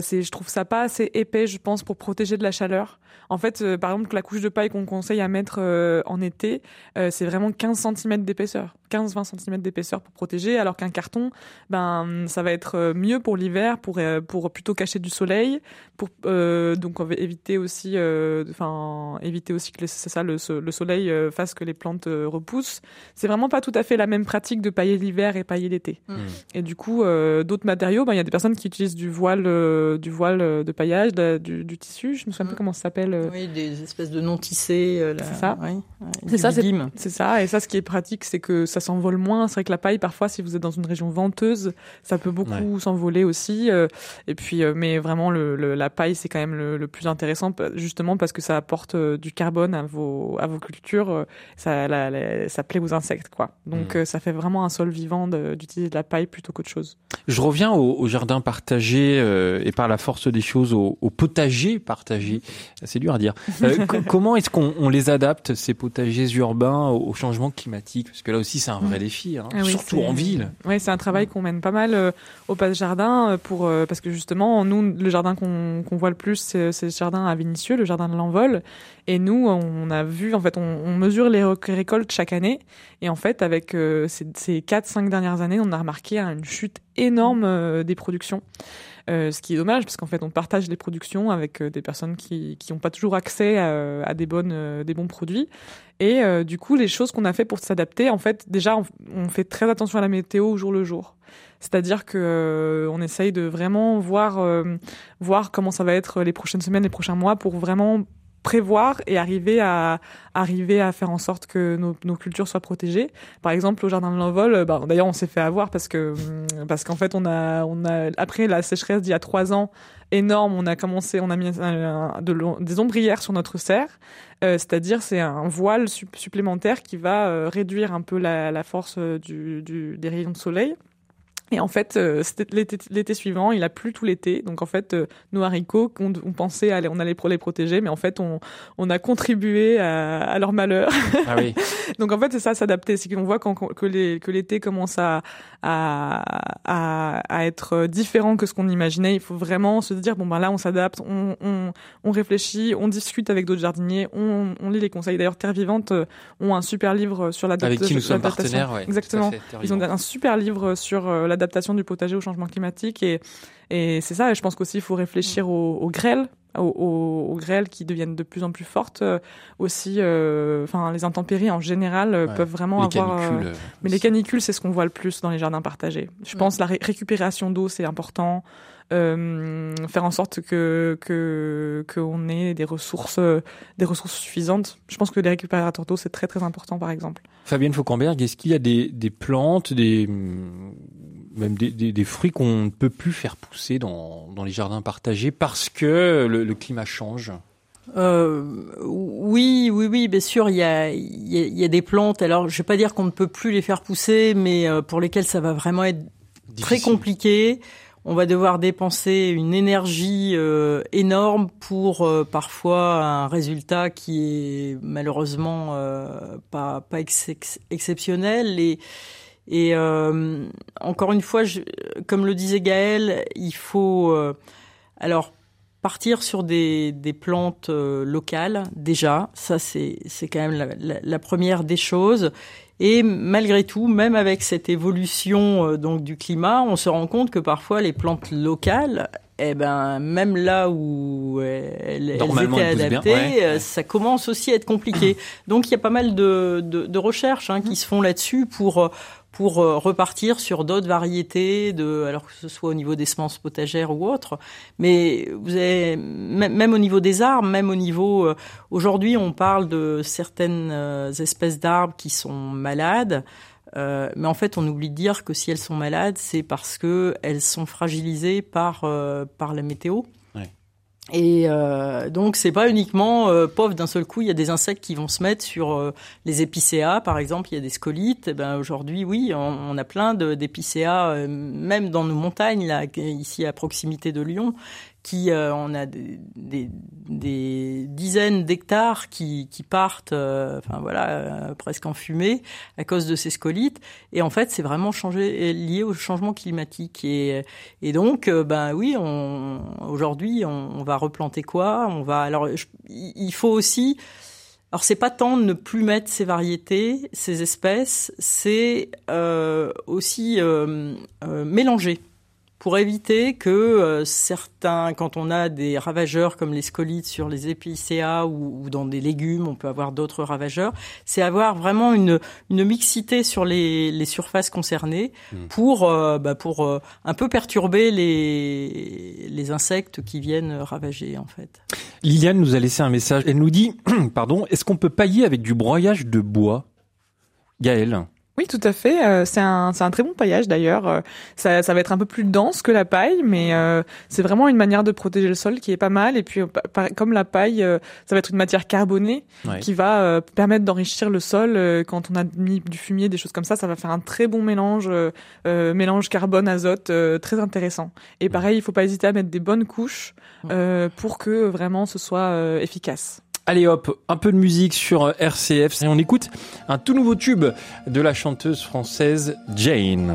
c'est, je trouve ça pas assez épais, je pense, pour protéger de la chaleur. En fait, euh, par exemple, la couche de paille qu'on conseille à mettre euh, en été, euh, c'est vraiment 15 cm d'épaisseur, 15-20 cm d'épaisseur pour protéger, alors qu'un carton, ben, ça va être mieux pour l'hiver, pour pour plutôt cacher du soleil, pour donc on va éviter aussi, enfin éviter aussi que c'est ça le, le, soleil fasse que les plantes repoussent. C'est vraiment pas tout à fait la même pratique de pailler l'hiver et pailler l'été. Mmh. Et du coup, d'autres matériaux, ben il y a des personnes qui utilisent du voile, du voile de paillage, de, du, du, tissu, je me souviens mmh. plus comment ça s'appelle oui, des espèces de non tissés. Euh, c'est ça. Oui, c'est ça, c'est ça. Et ça, ce qui est pratique, c'est que ça s'envole moins. C'est vrai que la paille, parfois, si vous êtes dans une région venteuse, ça peut beaucoup ouais. s'envoler aussi. Euh, et puis, euh, mais vraiment, le, le, la paille, c'est quand même le, le, plus intéressant, justement parce que ça apporte euh, du carbone à vos à vos cultures. Ça, la, la, ça plaît aux insectes, quoi. Donc, mmh. ça fait vraiment un sol vivant d'utiliser de, de, la paille plutôt qu'autre chose. Je reviens au, au jardin partagé et par la force des choses au, au potager partagé. C'est dur à dire. Euh, comment est-ce qu'on les adapte, ces potagers urbains, au, au, changement climatique? Parce que là aussi, c'est un vrai défi, hein, ah oui, surtout en ville. Oui, c'est un travail qu'on mène pas mal euh, au Passe Jardin, euh, pour, euh, parce que justement, nous, le jardin qu'on qu voit le plus, c'est le jardin à Vénissieux, le jardin de l'Envol. Et nous, on a vu, en fait, on, on, mesure les récoltes chaque année. Et en fait, avec euh, ces, ces 4-5 dernières années, on a remarqué une chute énorme euh, des productions. Euh, ce qui est dommage parce qu'en fait on partage les productions avec euh, des personnes qui n'ont pas toujours accès à, des bonnes des bons produits et du coup les choses qu'on a fait pour s'adapter en fait déjà on, fait très attention à la météo au jour le jour c'est-à-dire que on essaye de vraiment voir voir comment ça va être les prochaines semaines les prochains mois pour vraiment prévoir et arriver à arriver à faire en sorte que nos, nos cultures soient protégées. Par exemple, au jardin de l'envol, bah, d'ailleurs, on s'est fait avoir parce que parce qu'en fait, on a on a après la sécheresse d'il y a trois ans énorme, on a commencé, on a mis des ombrières sur notre serre, euh, c'est-à-dire c'est un voile su supplémentaire qui va euh, réduire un peu la, la force du, du, des rayons de soleil. Et en fait, euh, l'été suivant, il a plu tout l'été. Donc en fait, euh, nos haricots, on, on, pensait aller, on allait pour les protéger, mais en fait, on, on a contribué à, à leur malheur. Ah oui. Donc en fait, c'est ça, s'adapter. C'est qu'on voit quand, que l'été que commence à, à, à, à, être différent que ce qu'on imaginait. Il faut vraiment se dire bon ben là, on s'adapte, on, on, on, réfléchit, on discute avec d'autres jardiniers, on, on lit les conseils. D'ailleurs, Terre Vivante euh, ont un super livre sur l'adaptation. Avec qui nous sommes partenaires, ouais, Exactement. Ils ont un super livre sur la l'adaptation du potager au changement climatique et, et c'est ça. Et je pense qu'aussi il faut réfléchir aux, aux grêles, aux, grêles qui deviennent de plus en plus fortes. Euh, aussi, euh, enfin les intempéries en général euh, ouais. peuvent vraiment les avoir. Canicules, mais les canicules, c'est ce qu'on voit le plus dans les jardins partagés. Je ouais. pense la ré récupération d'eau, c'est important. Faire en sorte que que qu'on ait des ressources des ressources suffisantes. Je pense que les récupérateurs d'eau c'est très très important par exemple. Fabienne Fauquemberg, est-ce qu'il y a des, des plantes, des même des, des, des fruits qu'on ne peut plus faire pousser dans, dans les jardins partagés parce que le, le climat change. Euh, oui, oui, oui, bien sûr, il y a, y a, il y a des plantes. Alors, je vais pas dire qu'on ne peut plus les faire pousser, mais euh, pour lesquelles ça va vraiment être très compliqué. On va devoir dépenser une énergie euh, énorme pour euh, parfois un résultat qui est malheureusement pas pas ex- ex- exceptionnel et et euh, encore une fois, je, comme le disait Gaël, il faut euh, alors partir sur des, des plantes euh, locales déjà. Ça, c'est c'est quand même la, la- la première des choses. Et malgré tout, même avec cette évolution euh, donc du climat, on se rend compte que parfois les plantes locales, eh ben même là où elles, elles étaient bien, adaptées, ouais, euh, ça commence aussi à être compliqué. Donc il y a pas mal de, de, de recherches hein, qui se font là-dessus pour pour euh, repartir sur d'autres variétés de alors que ce soit au niveau des semences potagères ou autres mais vous avez même au niveau des arbres même au niveau euh, aujourd'hui on parle de certaines euh, espèces d'arbres qui sont malades mais en fait, on oublie de dire que si elles sont malades, c'est parce que elles sont fragilisées par par la météo. Et euh, donc, c'est pas uniquement euh, pauvre d'un seul coup. Il y a des insectes qui vont se mettre sur euh, les épicéas, par exemple. Il y a des scolites. Eh ben aujourd'hui, oui, on, on a plein d'épicéas, euh, même dans nos montagnes, là, ici à proximité de Lyon, euh, on a des, dizaines d'hectares qui, partent, euh, enfin voilà, euh, presque en fumée à cause de ces scolites. Et en fait, c'est vraiment lié au changement climatique. Et, donc, ben oui, aujourd'hui, on, va replanter quoi? On va alors, il faut aussi. Alors c'est pas tant de ne plus mettre ces variétés, ces espèces, c'est aussi mélanger pour éviter que euh, certains, quand on a des ravageurs comme les scolites sur les épicéas ou, ou dans des légumes, on peut avoir d'autres ravageurs, c'est avoir vraiment une, une mixité sur les, les surfaces concernées pour, euh, bah, pour euh, un peu perturber les, les insectes qui viennent ravager en fait. Liliane nous a laissé un message. Elle nous dit, pardon, est-ce qu'on peut pailler avec du broyage de bois? Gaël Oui, tout à fait. Euh, c'est un, c'est un très bon paillage d'ailleurs. Euh, ça, ça va être un peu plus dense que la paille, mais euh, c'est vraiment une manière de protéger le sol qui est pas mal. Et puis, comme la paille, ça va être une matière carbonée Ouais. qui va permettre d'enrichir le sol. Quand on a mis du fumier, des choses comme ça, ça va faire un très bon mélange, euh, mélange carbone-azote, euh, très intéressant. Et pareil, il faut pas hésiter à mettre des bonnes couches euh, pour que vraiment ce soit efficace. Allez hop, un peu de musique sur euh, RCF et on écoute un tout nouveau tube de la chanteuse française Jane.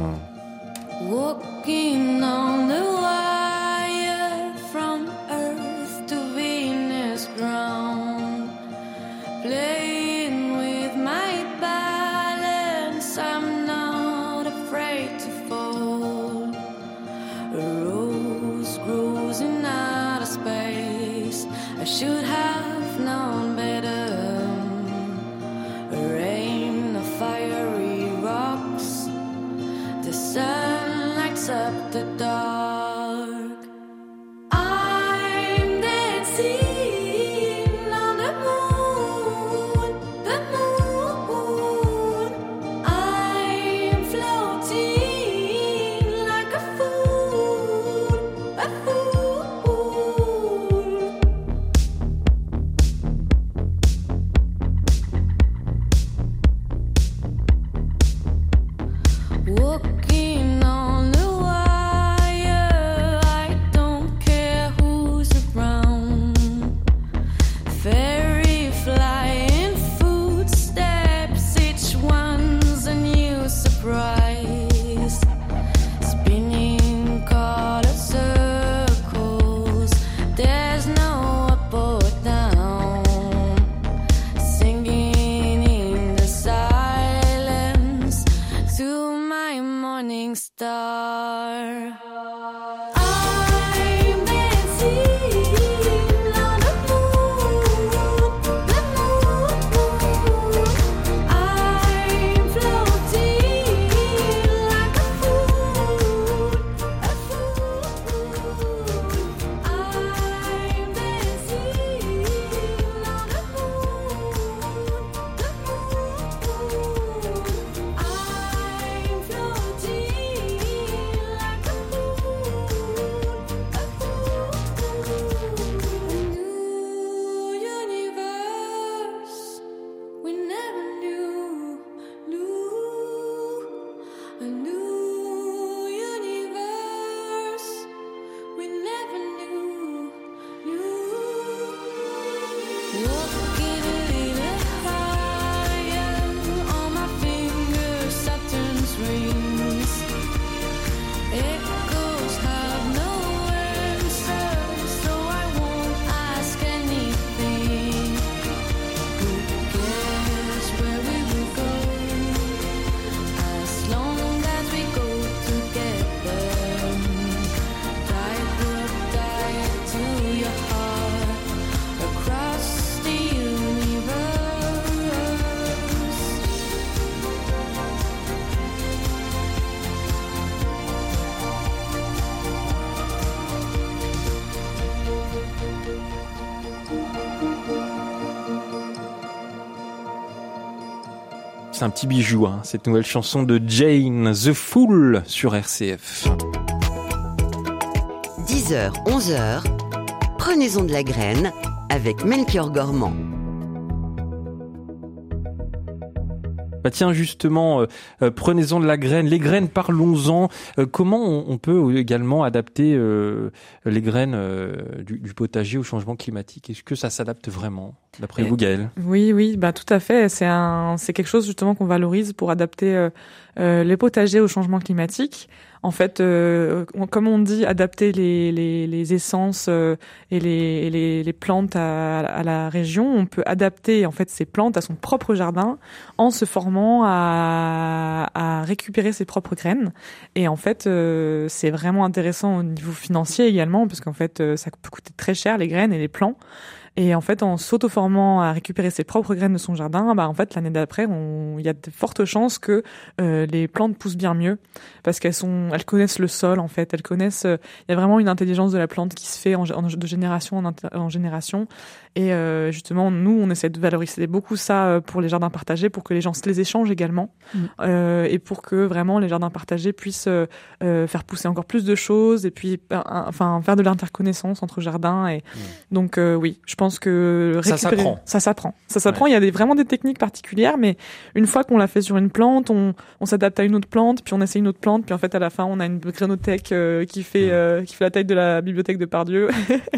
Un petit bijou, hein, cette nouvelle chanson de Jane, The Fool, sur RCF. 10h, 11h, prenez-en de la graine avec Melchior Gormand. Tiens, justement, euh, euh, prenez-en de la graine. Les graines, parlons-en. Euh, comment on, on peut également adapter les graines du, du potager au changement climatique? Est-ce que ça s'adapte vraiment, d'après vous, Gaëlle? Oui, oui, bah tout à fait. C'est un, c'est quelque chose justement qu'on valorise pour adapter les potagers au changement climatique. En fait, euh, comme on dit, adapter les, les, les essences euh, et les, les, les plantes à, à la région. On peut adapter en fait ces plantes à son propre jardin en se formant à, à récupérer ses propres graines. Et en fait, euh, c'est vraiment intéressant au niveau financier également, parce qu'en fait, euh, ça peut coûter très cher les graines et les plants. Et en fait, en s'auto-formant à récupérer ses propres graines de son jardin, bah en fait l'année d'après, il y a de fortes chances que euh, les plantes poussent bien mieux parce qu'elles sont, elles connaissent le sol en fait, elles connaissent. euh, Il y a vraiment une intelligence de la plante qui se fait de génération en génération. Et euh, justement, nous, on essaie de valoriser beaucoup ça euh, pour les jardins partagés, pour que les gens se les échangent également, Mm. euh, et pour que vraiment les jardins partagés puissent euh, euh, faire pousser encore plus de choses, et puis, euh, enfin, faire de l'interconnaissance entre jardins. Et donc, euh, oui, je pense que Ça récupérer- s'apprend. Ça s'apprend. Ça s'apprend. Il y a des, vraiment des techniques particulières, mais une fois qu'on l'a fait sur une plante, on, on s'adapte à une autre plante, puis on essaie une autre plante, puis en fait à la fin on a une grénothèque euh, qui fait euh, qui fait la taille de la bibliothèque de Pardieu.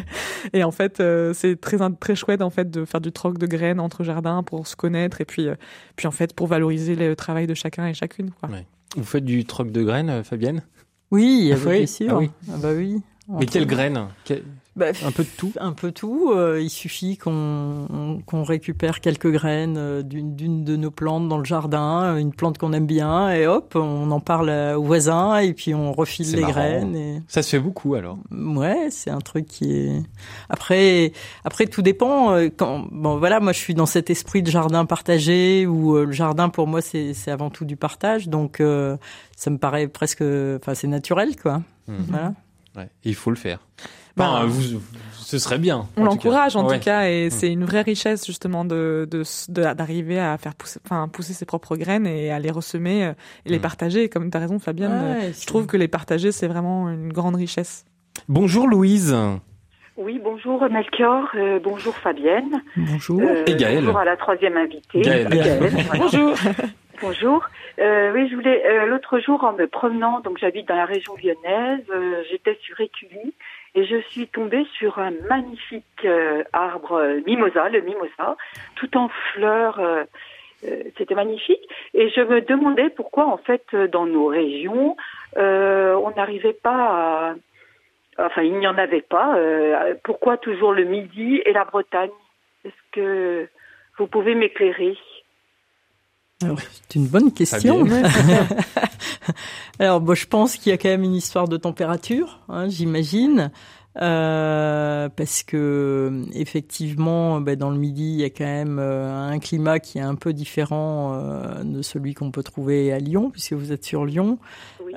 et en fait euh, c'est très très chouette en fait de faire du troc de graines entre jardins pour se connaître et puis euh, puis en fait pour valoriser le travail de chacun et chacune. Quoi. Vous faites du troc de graines, euh, Fabienne? Oui, Ah avec oui bien sûr. Ah oui. Ah bah oui. Mais quelles graines? Quelles- Bah, Un peu de tout Un peu tout. euh, il suffit qu'on on- qu'on récupère quelques graines euh, d'une d'une de nos plantes dans le jardin, une plante qu'on aime bien, et hop, on en parle aux voisins, et puis on refile les marrant. graines. Et... Ça se fait beaucoup alors. Ouais, c'est un truc qui est. Après, après tout dépend. euh, Quand bon, voilà, moi je suis dans cet esprit de jardin partagé où euh, le jardin pour moi c'est c'est avant tout du partage, donc euh, ça me paraît presque, enfin c'est naturel quoi. Mhm. Voilà. Ouais, il faut le faire. Enfin, vous, ce serait bien. On en tout l'encourage en Ouais. tout cas et Mm. c'est une vraie richesse justement de de- de- d'arriver à faire pousser enfin pousser ses propres graines et à les ressemer euh, et les Mm. partager comme tu as raison Fabienne Ouais, euh, je trouve que les partager c'est vraiment une grande richesse. Bonjour Louise. Oui, bonjour Melchior, euh, bonjour Fabienne. Bonjour. Euh, Et Gaëlle. Bonjour à la troisième invitée. Gaëlle. voilà. Bonjour. Bonjour. Euh, oui, je voulais euh, l'autre jour en me promenant, donc j'habite dans la région lyonnaise, euh, j'étais sur Écully et je suis tombée sur un magnifique euh, arbre euh, mimosa, le mimosa, tout en fleurs. euh, euh, C'était magnifique et je me demandais pourquoi en fait dans nos régions on n'arrivait pas à enfin il n'y en avait pas pourquoi toujours le Midi et la Bretagne? Est-ce que vous pouvez m'éclairer? Alors, C'est une bonne question. Alors, bon, je pense qu'il y a quand même une histoire de température, hein, j'imagine, euh, parce que effectivement, ben, dans le Midi, il y a quand même euh, un climat qui est un peu différent euh, de celui qu'on peut trouver à Lyon, puisque vous êtes sur Lyon.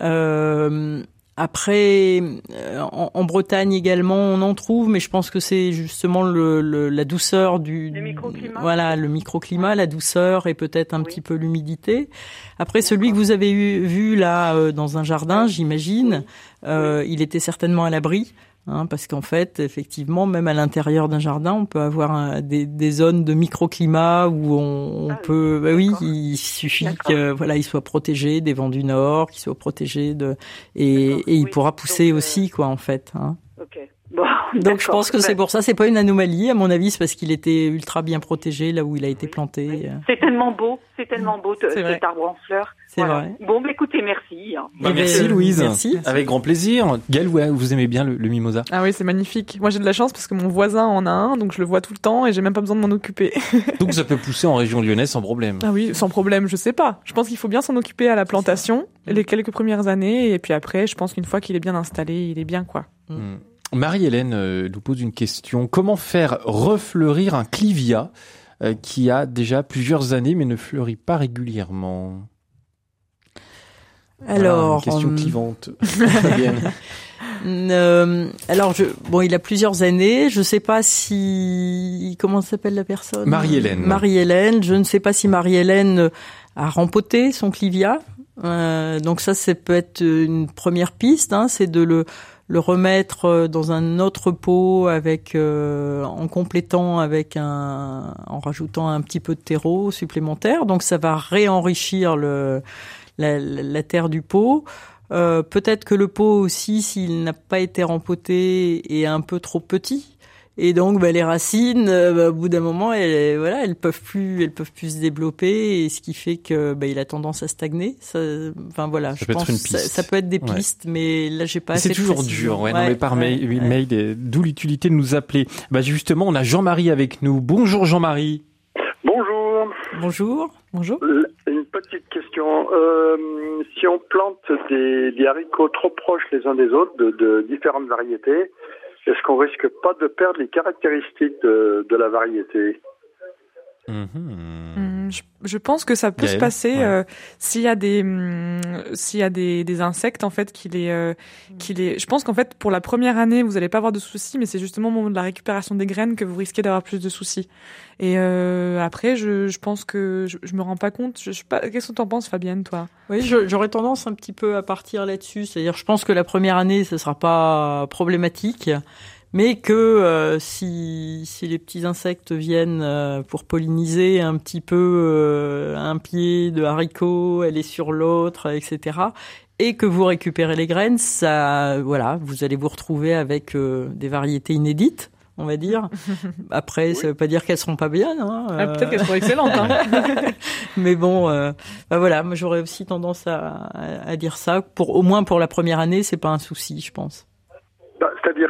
Euh, après, euh, en, en Bretagne également, on en trouve, mais je pense que c'est justement le, le- la douceur du, Le microclimat voilà, le microclimat, la douceur et peut-être un petit peu l'humidité. Après, celui que vous avez eu, vu là euh, dans un jardin, j'imagine, euh, il était certainement à l'abri. Hein, parce qu'en fait, effectivement, même à l'intérieur d'un jardin, on peut avoir un- des, des zones de microclimat où on, on peut, bah oui, il suffit que voilà, il soit protégé des vents du nord, qu'il soit protégé de, et, et il pourra pousser aussi, quoi, en fait. Hein. Bon, Donc je pense que c'est pour ça. C'est pas une anomalie, à mon avis, c'est parce qu'il était ultra bien protégé là où il a été planté. C'est tellement beau, c'est tellement beau vrai. cet arbre en fleurs. C'est Voilà. vrai. Bon, bah, écoutez, merci. hein. Bah, Eh ben, merci Louise. merci. Avec grand plaisir. Gaël, ouais, vous aimez bien le, le mimosa Ah oui, c'est magnifique. Moi, j'ai de la chance parce que mon voisin en a un, donc je le vois tout le temps et j'ai même pas besoin de m'en occuper. Donc ça peut pousser en région lyonnaise sans problème. ah oui, sans problème, je sais pas. Je pense qu'il faut bien s'en occuper à la plantation, les quelques premières années, et puis après, je pense qu'une fois qu'il est bien installé, il est bien, quoi. Hmm. Marie-Hélène euh, nous pose une question. Comment faire refleurir un clivia euh, qui a déjà plusieurs années mais ne fleurit pas régulièrement? Alors, une question hum, clivante. Euh, alors, je, bon, il a plusieurs années. Je sais pas si comment s'appelle la personne? Marie-Hélène. Marie-Hélène. Je ne sais pas si Marie-Hélène a rempoté son clivia. Euh, donc ça, ça peut être une première piste. Hein, c'est de le le remettre dans un autre pot avec euh, en complétant avec un en rajoutant un petit peu de terreau supplémentaire. Donc ça va réenrichir le la terre du pot. Euh, Peut-être que le pot aussi, s'il n'a pas été rempoté, est un peu trop petit. Et donc, bah, les racines, euh, bah, au bout d'un moment, elles, voilà, elles peuvent plus, elles peuvent plus se développer, et ce qui fait que bah, il a tendance à stagner. Ça, enfin voilà, Ça je peut être une ça, piste. ça peut être des Ouais. pistes, mais là, j'ai pas. C'est toujours dur, ouais, non, mais par ouais, mail, ouais. mail, et d'où l'utilité de nous appeler. Bah justement, on a Jean-Marie avec nous. Bonjour Jean-Marie. Bonjour. Bonjour. Bonjour. Une petite question. Euh, si on plante des, des haricots trop proches les uns des autres, de, de différentes variétés, est-ce qu'on risque pas de perdre les caractéristiques de, la variété? Hum, je, je pense que ça peut se passer ouais. euh, s'il y a des hum, s'il y a des, des insectes en fait qui les euh, qui les je pense qu'en fait pour la première année vous allez pas avoir de soucis mais c'est justement au moment de la récupération des graines que vous risquez d'avoir plus de soucis et euh, après je, je pense que je, je me rends pas compte je, je sais pas qu'est-ce que t'en penses Fabienne toi? Oui, j'aurais tendance un petit peu à partir là-dessus. C'est-à-dire, je pense que la première année, ce sera pas problématique, mais que euh, si, si les petits insectes viennent euh, pour polliniser un petit peu euh, un pied de haricot, aller sur l'autre, etc., et que vous récupérez les graines, ça, voilà, vous allez vous retrouver avec des variétés inédites. On va dire. Après, ça veut pas dire qu'elles seront pas bien. Hein, Ah, peut-être qu'elles seront excellentes, hein. Mais bon, euh, bah voilà, moi j'aurais aussi tendance à, à, à dire ça. Pour au moins pour la première année, c'est pas un souci, je pense.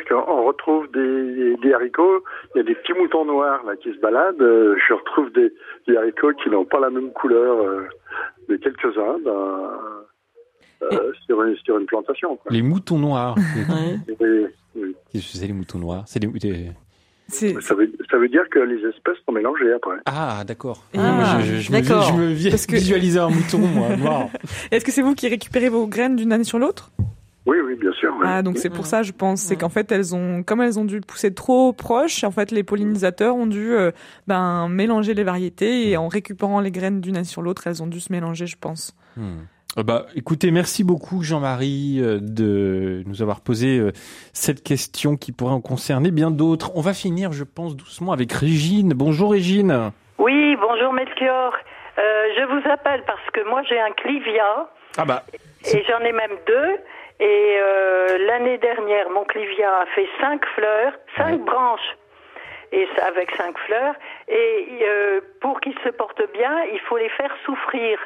Qu'on retrouve des, des haricots, il y a des petits moutons noirs là qui se baladent. euh, je retrouve des, des haricots qui n'ont pas la même couleur euh, de quelques-uns ben, euh, sur, une, sur une plantation. Quoi. Les moutons noirs. Oui, oui. Qu'est-ce que c'est les moutons noirs? C'est des, des- Ça, veut, ça veut dire que les espèces sont mélangées après. Ah, d'accord. Moi, je, je- je me, D'accord. je me que- visualisais un mouton, moi, noir. est-ce que c'est vous qui récupérez vos graines d'une année sur l'autre? Oui, oui, bien sûr. oui. Ah, donc c'est pour ça, je pense, c'est qu'en fait, elles ont, comme elles ont dû pousser trop proches, en fait, les pollinisateurs ont dû, euh, ben, mélanger les variétés et en récupérant les graines d'une année sur l'autre, elles ont dû se mélanger, je pense. Hmm. Euh, Bah, écoutez, merci beaucoup Jean-Marie euh, de nous avoir posé euh, cette question qui pourrait en concerner bien d'autres. On va finir, je pense, doucement avec Régine. Bonjour Régine. Oui, bonjour Melchior. Euh, je vous appelle parce que moi j'ai un clivia Ah bah, et j'en ai même deux. Et euh, l'année dernière, mon clivia a fait cinq fleurs, cinq branches, et avec cinq fleurs. Et euh, pour qu'ils se portent bien, il faut les faire souffrir.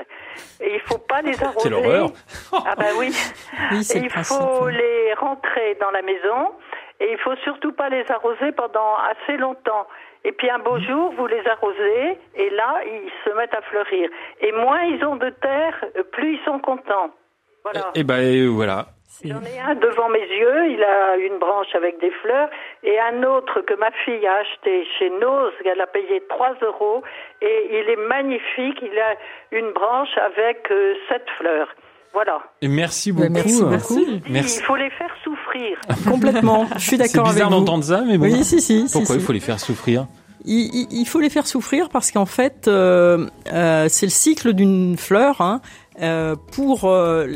Et il faut pas les arroser. l'horreur. Ah ben oui. Oui, c'est Et le il faut les rentrer dans la maison et il faut surtout pas les arroser pendant assez longtemps. Et puis un beau Mmh. jour, vous les arrosez et là, ils se mettent à fleurir. Et moins ils ont de terre, plus ils sont contents. Voilà. Et ben euh, voilà. J'en ai un devant mes yeux, il a une branche avec des fleurs, et un autre que ma fille a acheté chez Nose, elle a payé 3 euros, et il est magnifique, il a une branche avec euh, sept fleurs. Voilà. Et merci beaucoup. merci beaucoup. Merci. Il faut les faire souffrir. Complètement. Je suis d'accord C'est avec bizarre vous. d'entendre ça, mais bon. Oui, si, si. Pourquoi si. il faut les faire souffrir il, il- il faut les faire souffrir parce qu'en fait, euh, euh, c'est le cycle d'une fleur. Hein. Euh, pour euh,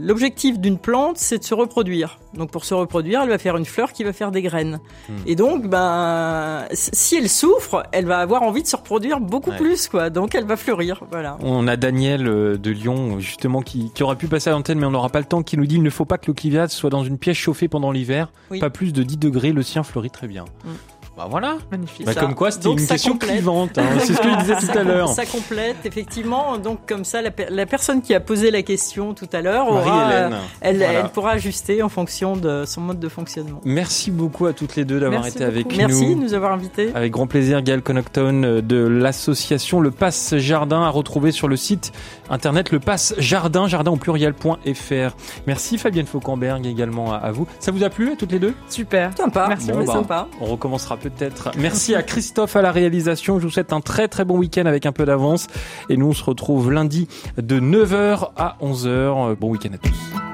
l'objectif d'une plante, c'est de se reproduire. Donc pour se reproduire, elle va faire une fleur qui va faire des graines. Hmm. Et donc, ben, si elle souffre, elle va avoir envie de se reproduire beaucoup Ouais. plus, quoi. Donc elle va fleurir, voilà. On a Daniel euh, de Lyon, justement, qui, qui aurait pu passer à l'antenne, mais on n'aura pas le temps, qui nous dit il ne faut pas que l'Ocliviade soit dans une pièce chauffée pendant l'hiver. Oui. Pas plus de 10 degrés, le sien fleurit très bien. Mm. Bah voilà. Magnifique. Bah, comme quoi, c'était Donc, une question complète. clivante. hein. C'est ce que je disais tout Ça à l'heure. Ça complète, effectivement. Donc, comme ça, la, per- la personne qui a posé la question tout à l'heure aura, Marie-Hélène. elle, Voilà. elle pourra ajuster en fonction de son mode de fonctionnement. Merci beaucoup à toutes les deux d'avoir Merci été avec nous. Merci de nous avoir invités. Avec grand plaisir, Gaël Connaughton euh, de l'association Le Passe Jardin à retrouver sur le site internet Le Passe Jardin, jardin au pluriel.fr. Merci Fabienne Fauquemberg également à, à vous. Ça vous a plu à toutes les deux? Super. Sympa. Merci Bon, bah, sympa. On recommencera Merci à Christophe à la réalisation. Je vous souhaite un très très bon week-end avec un peu d'avance. Et nous on se retrouve lundi de 9h à 11h. Bon week-end à tous.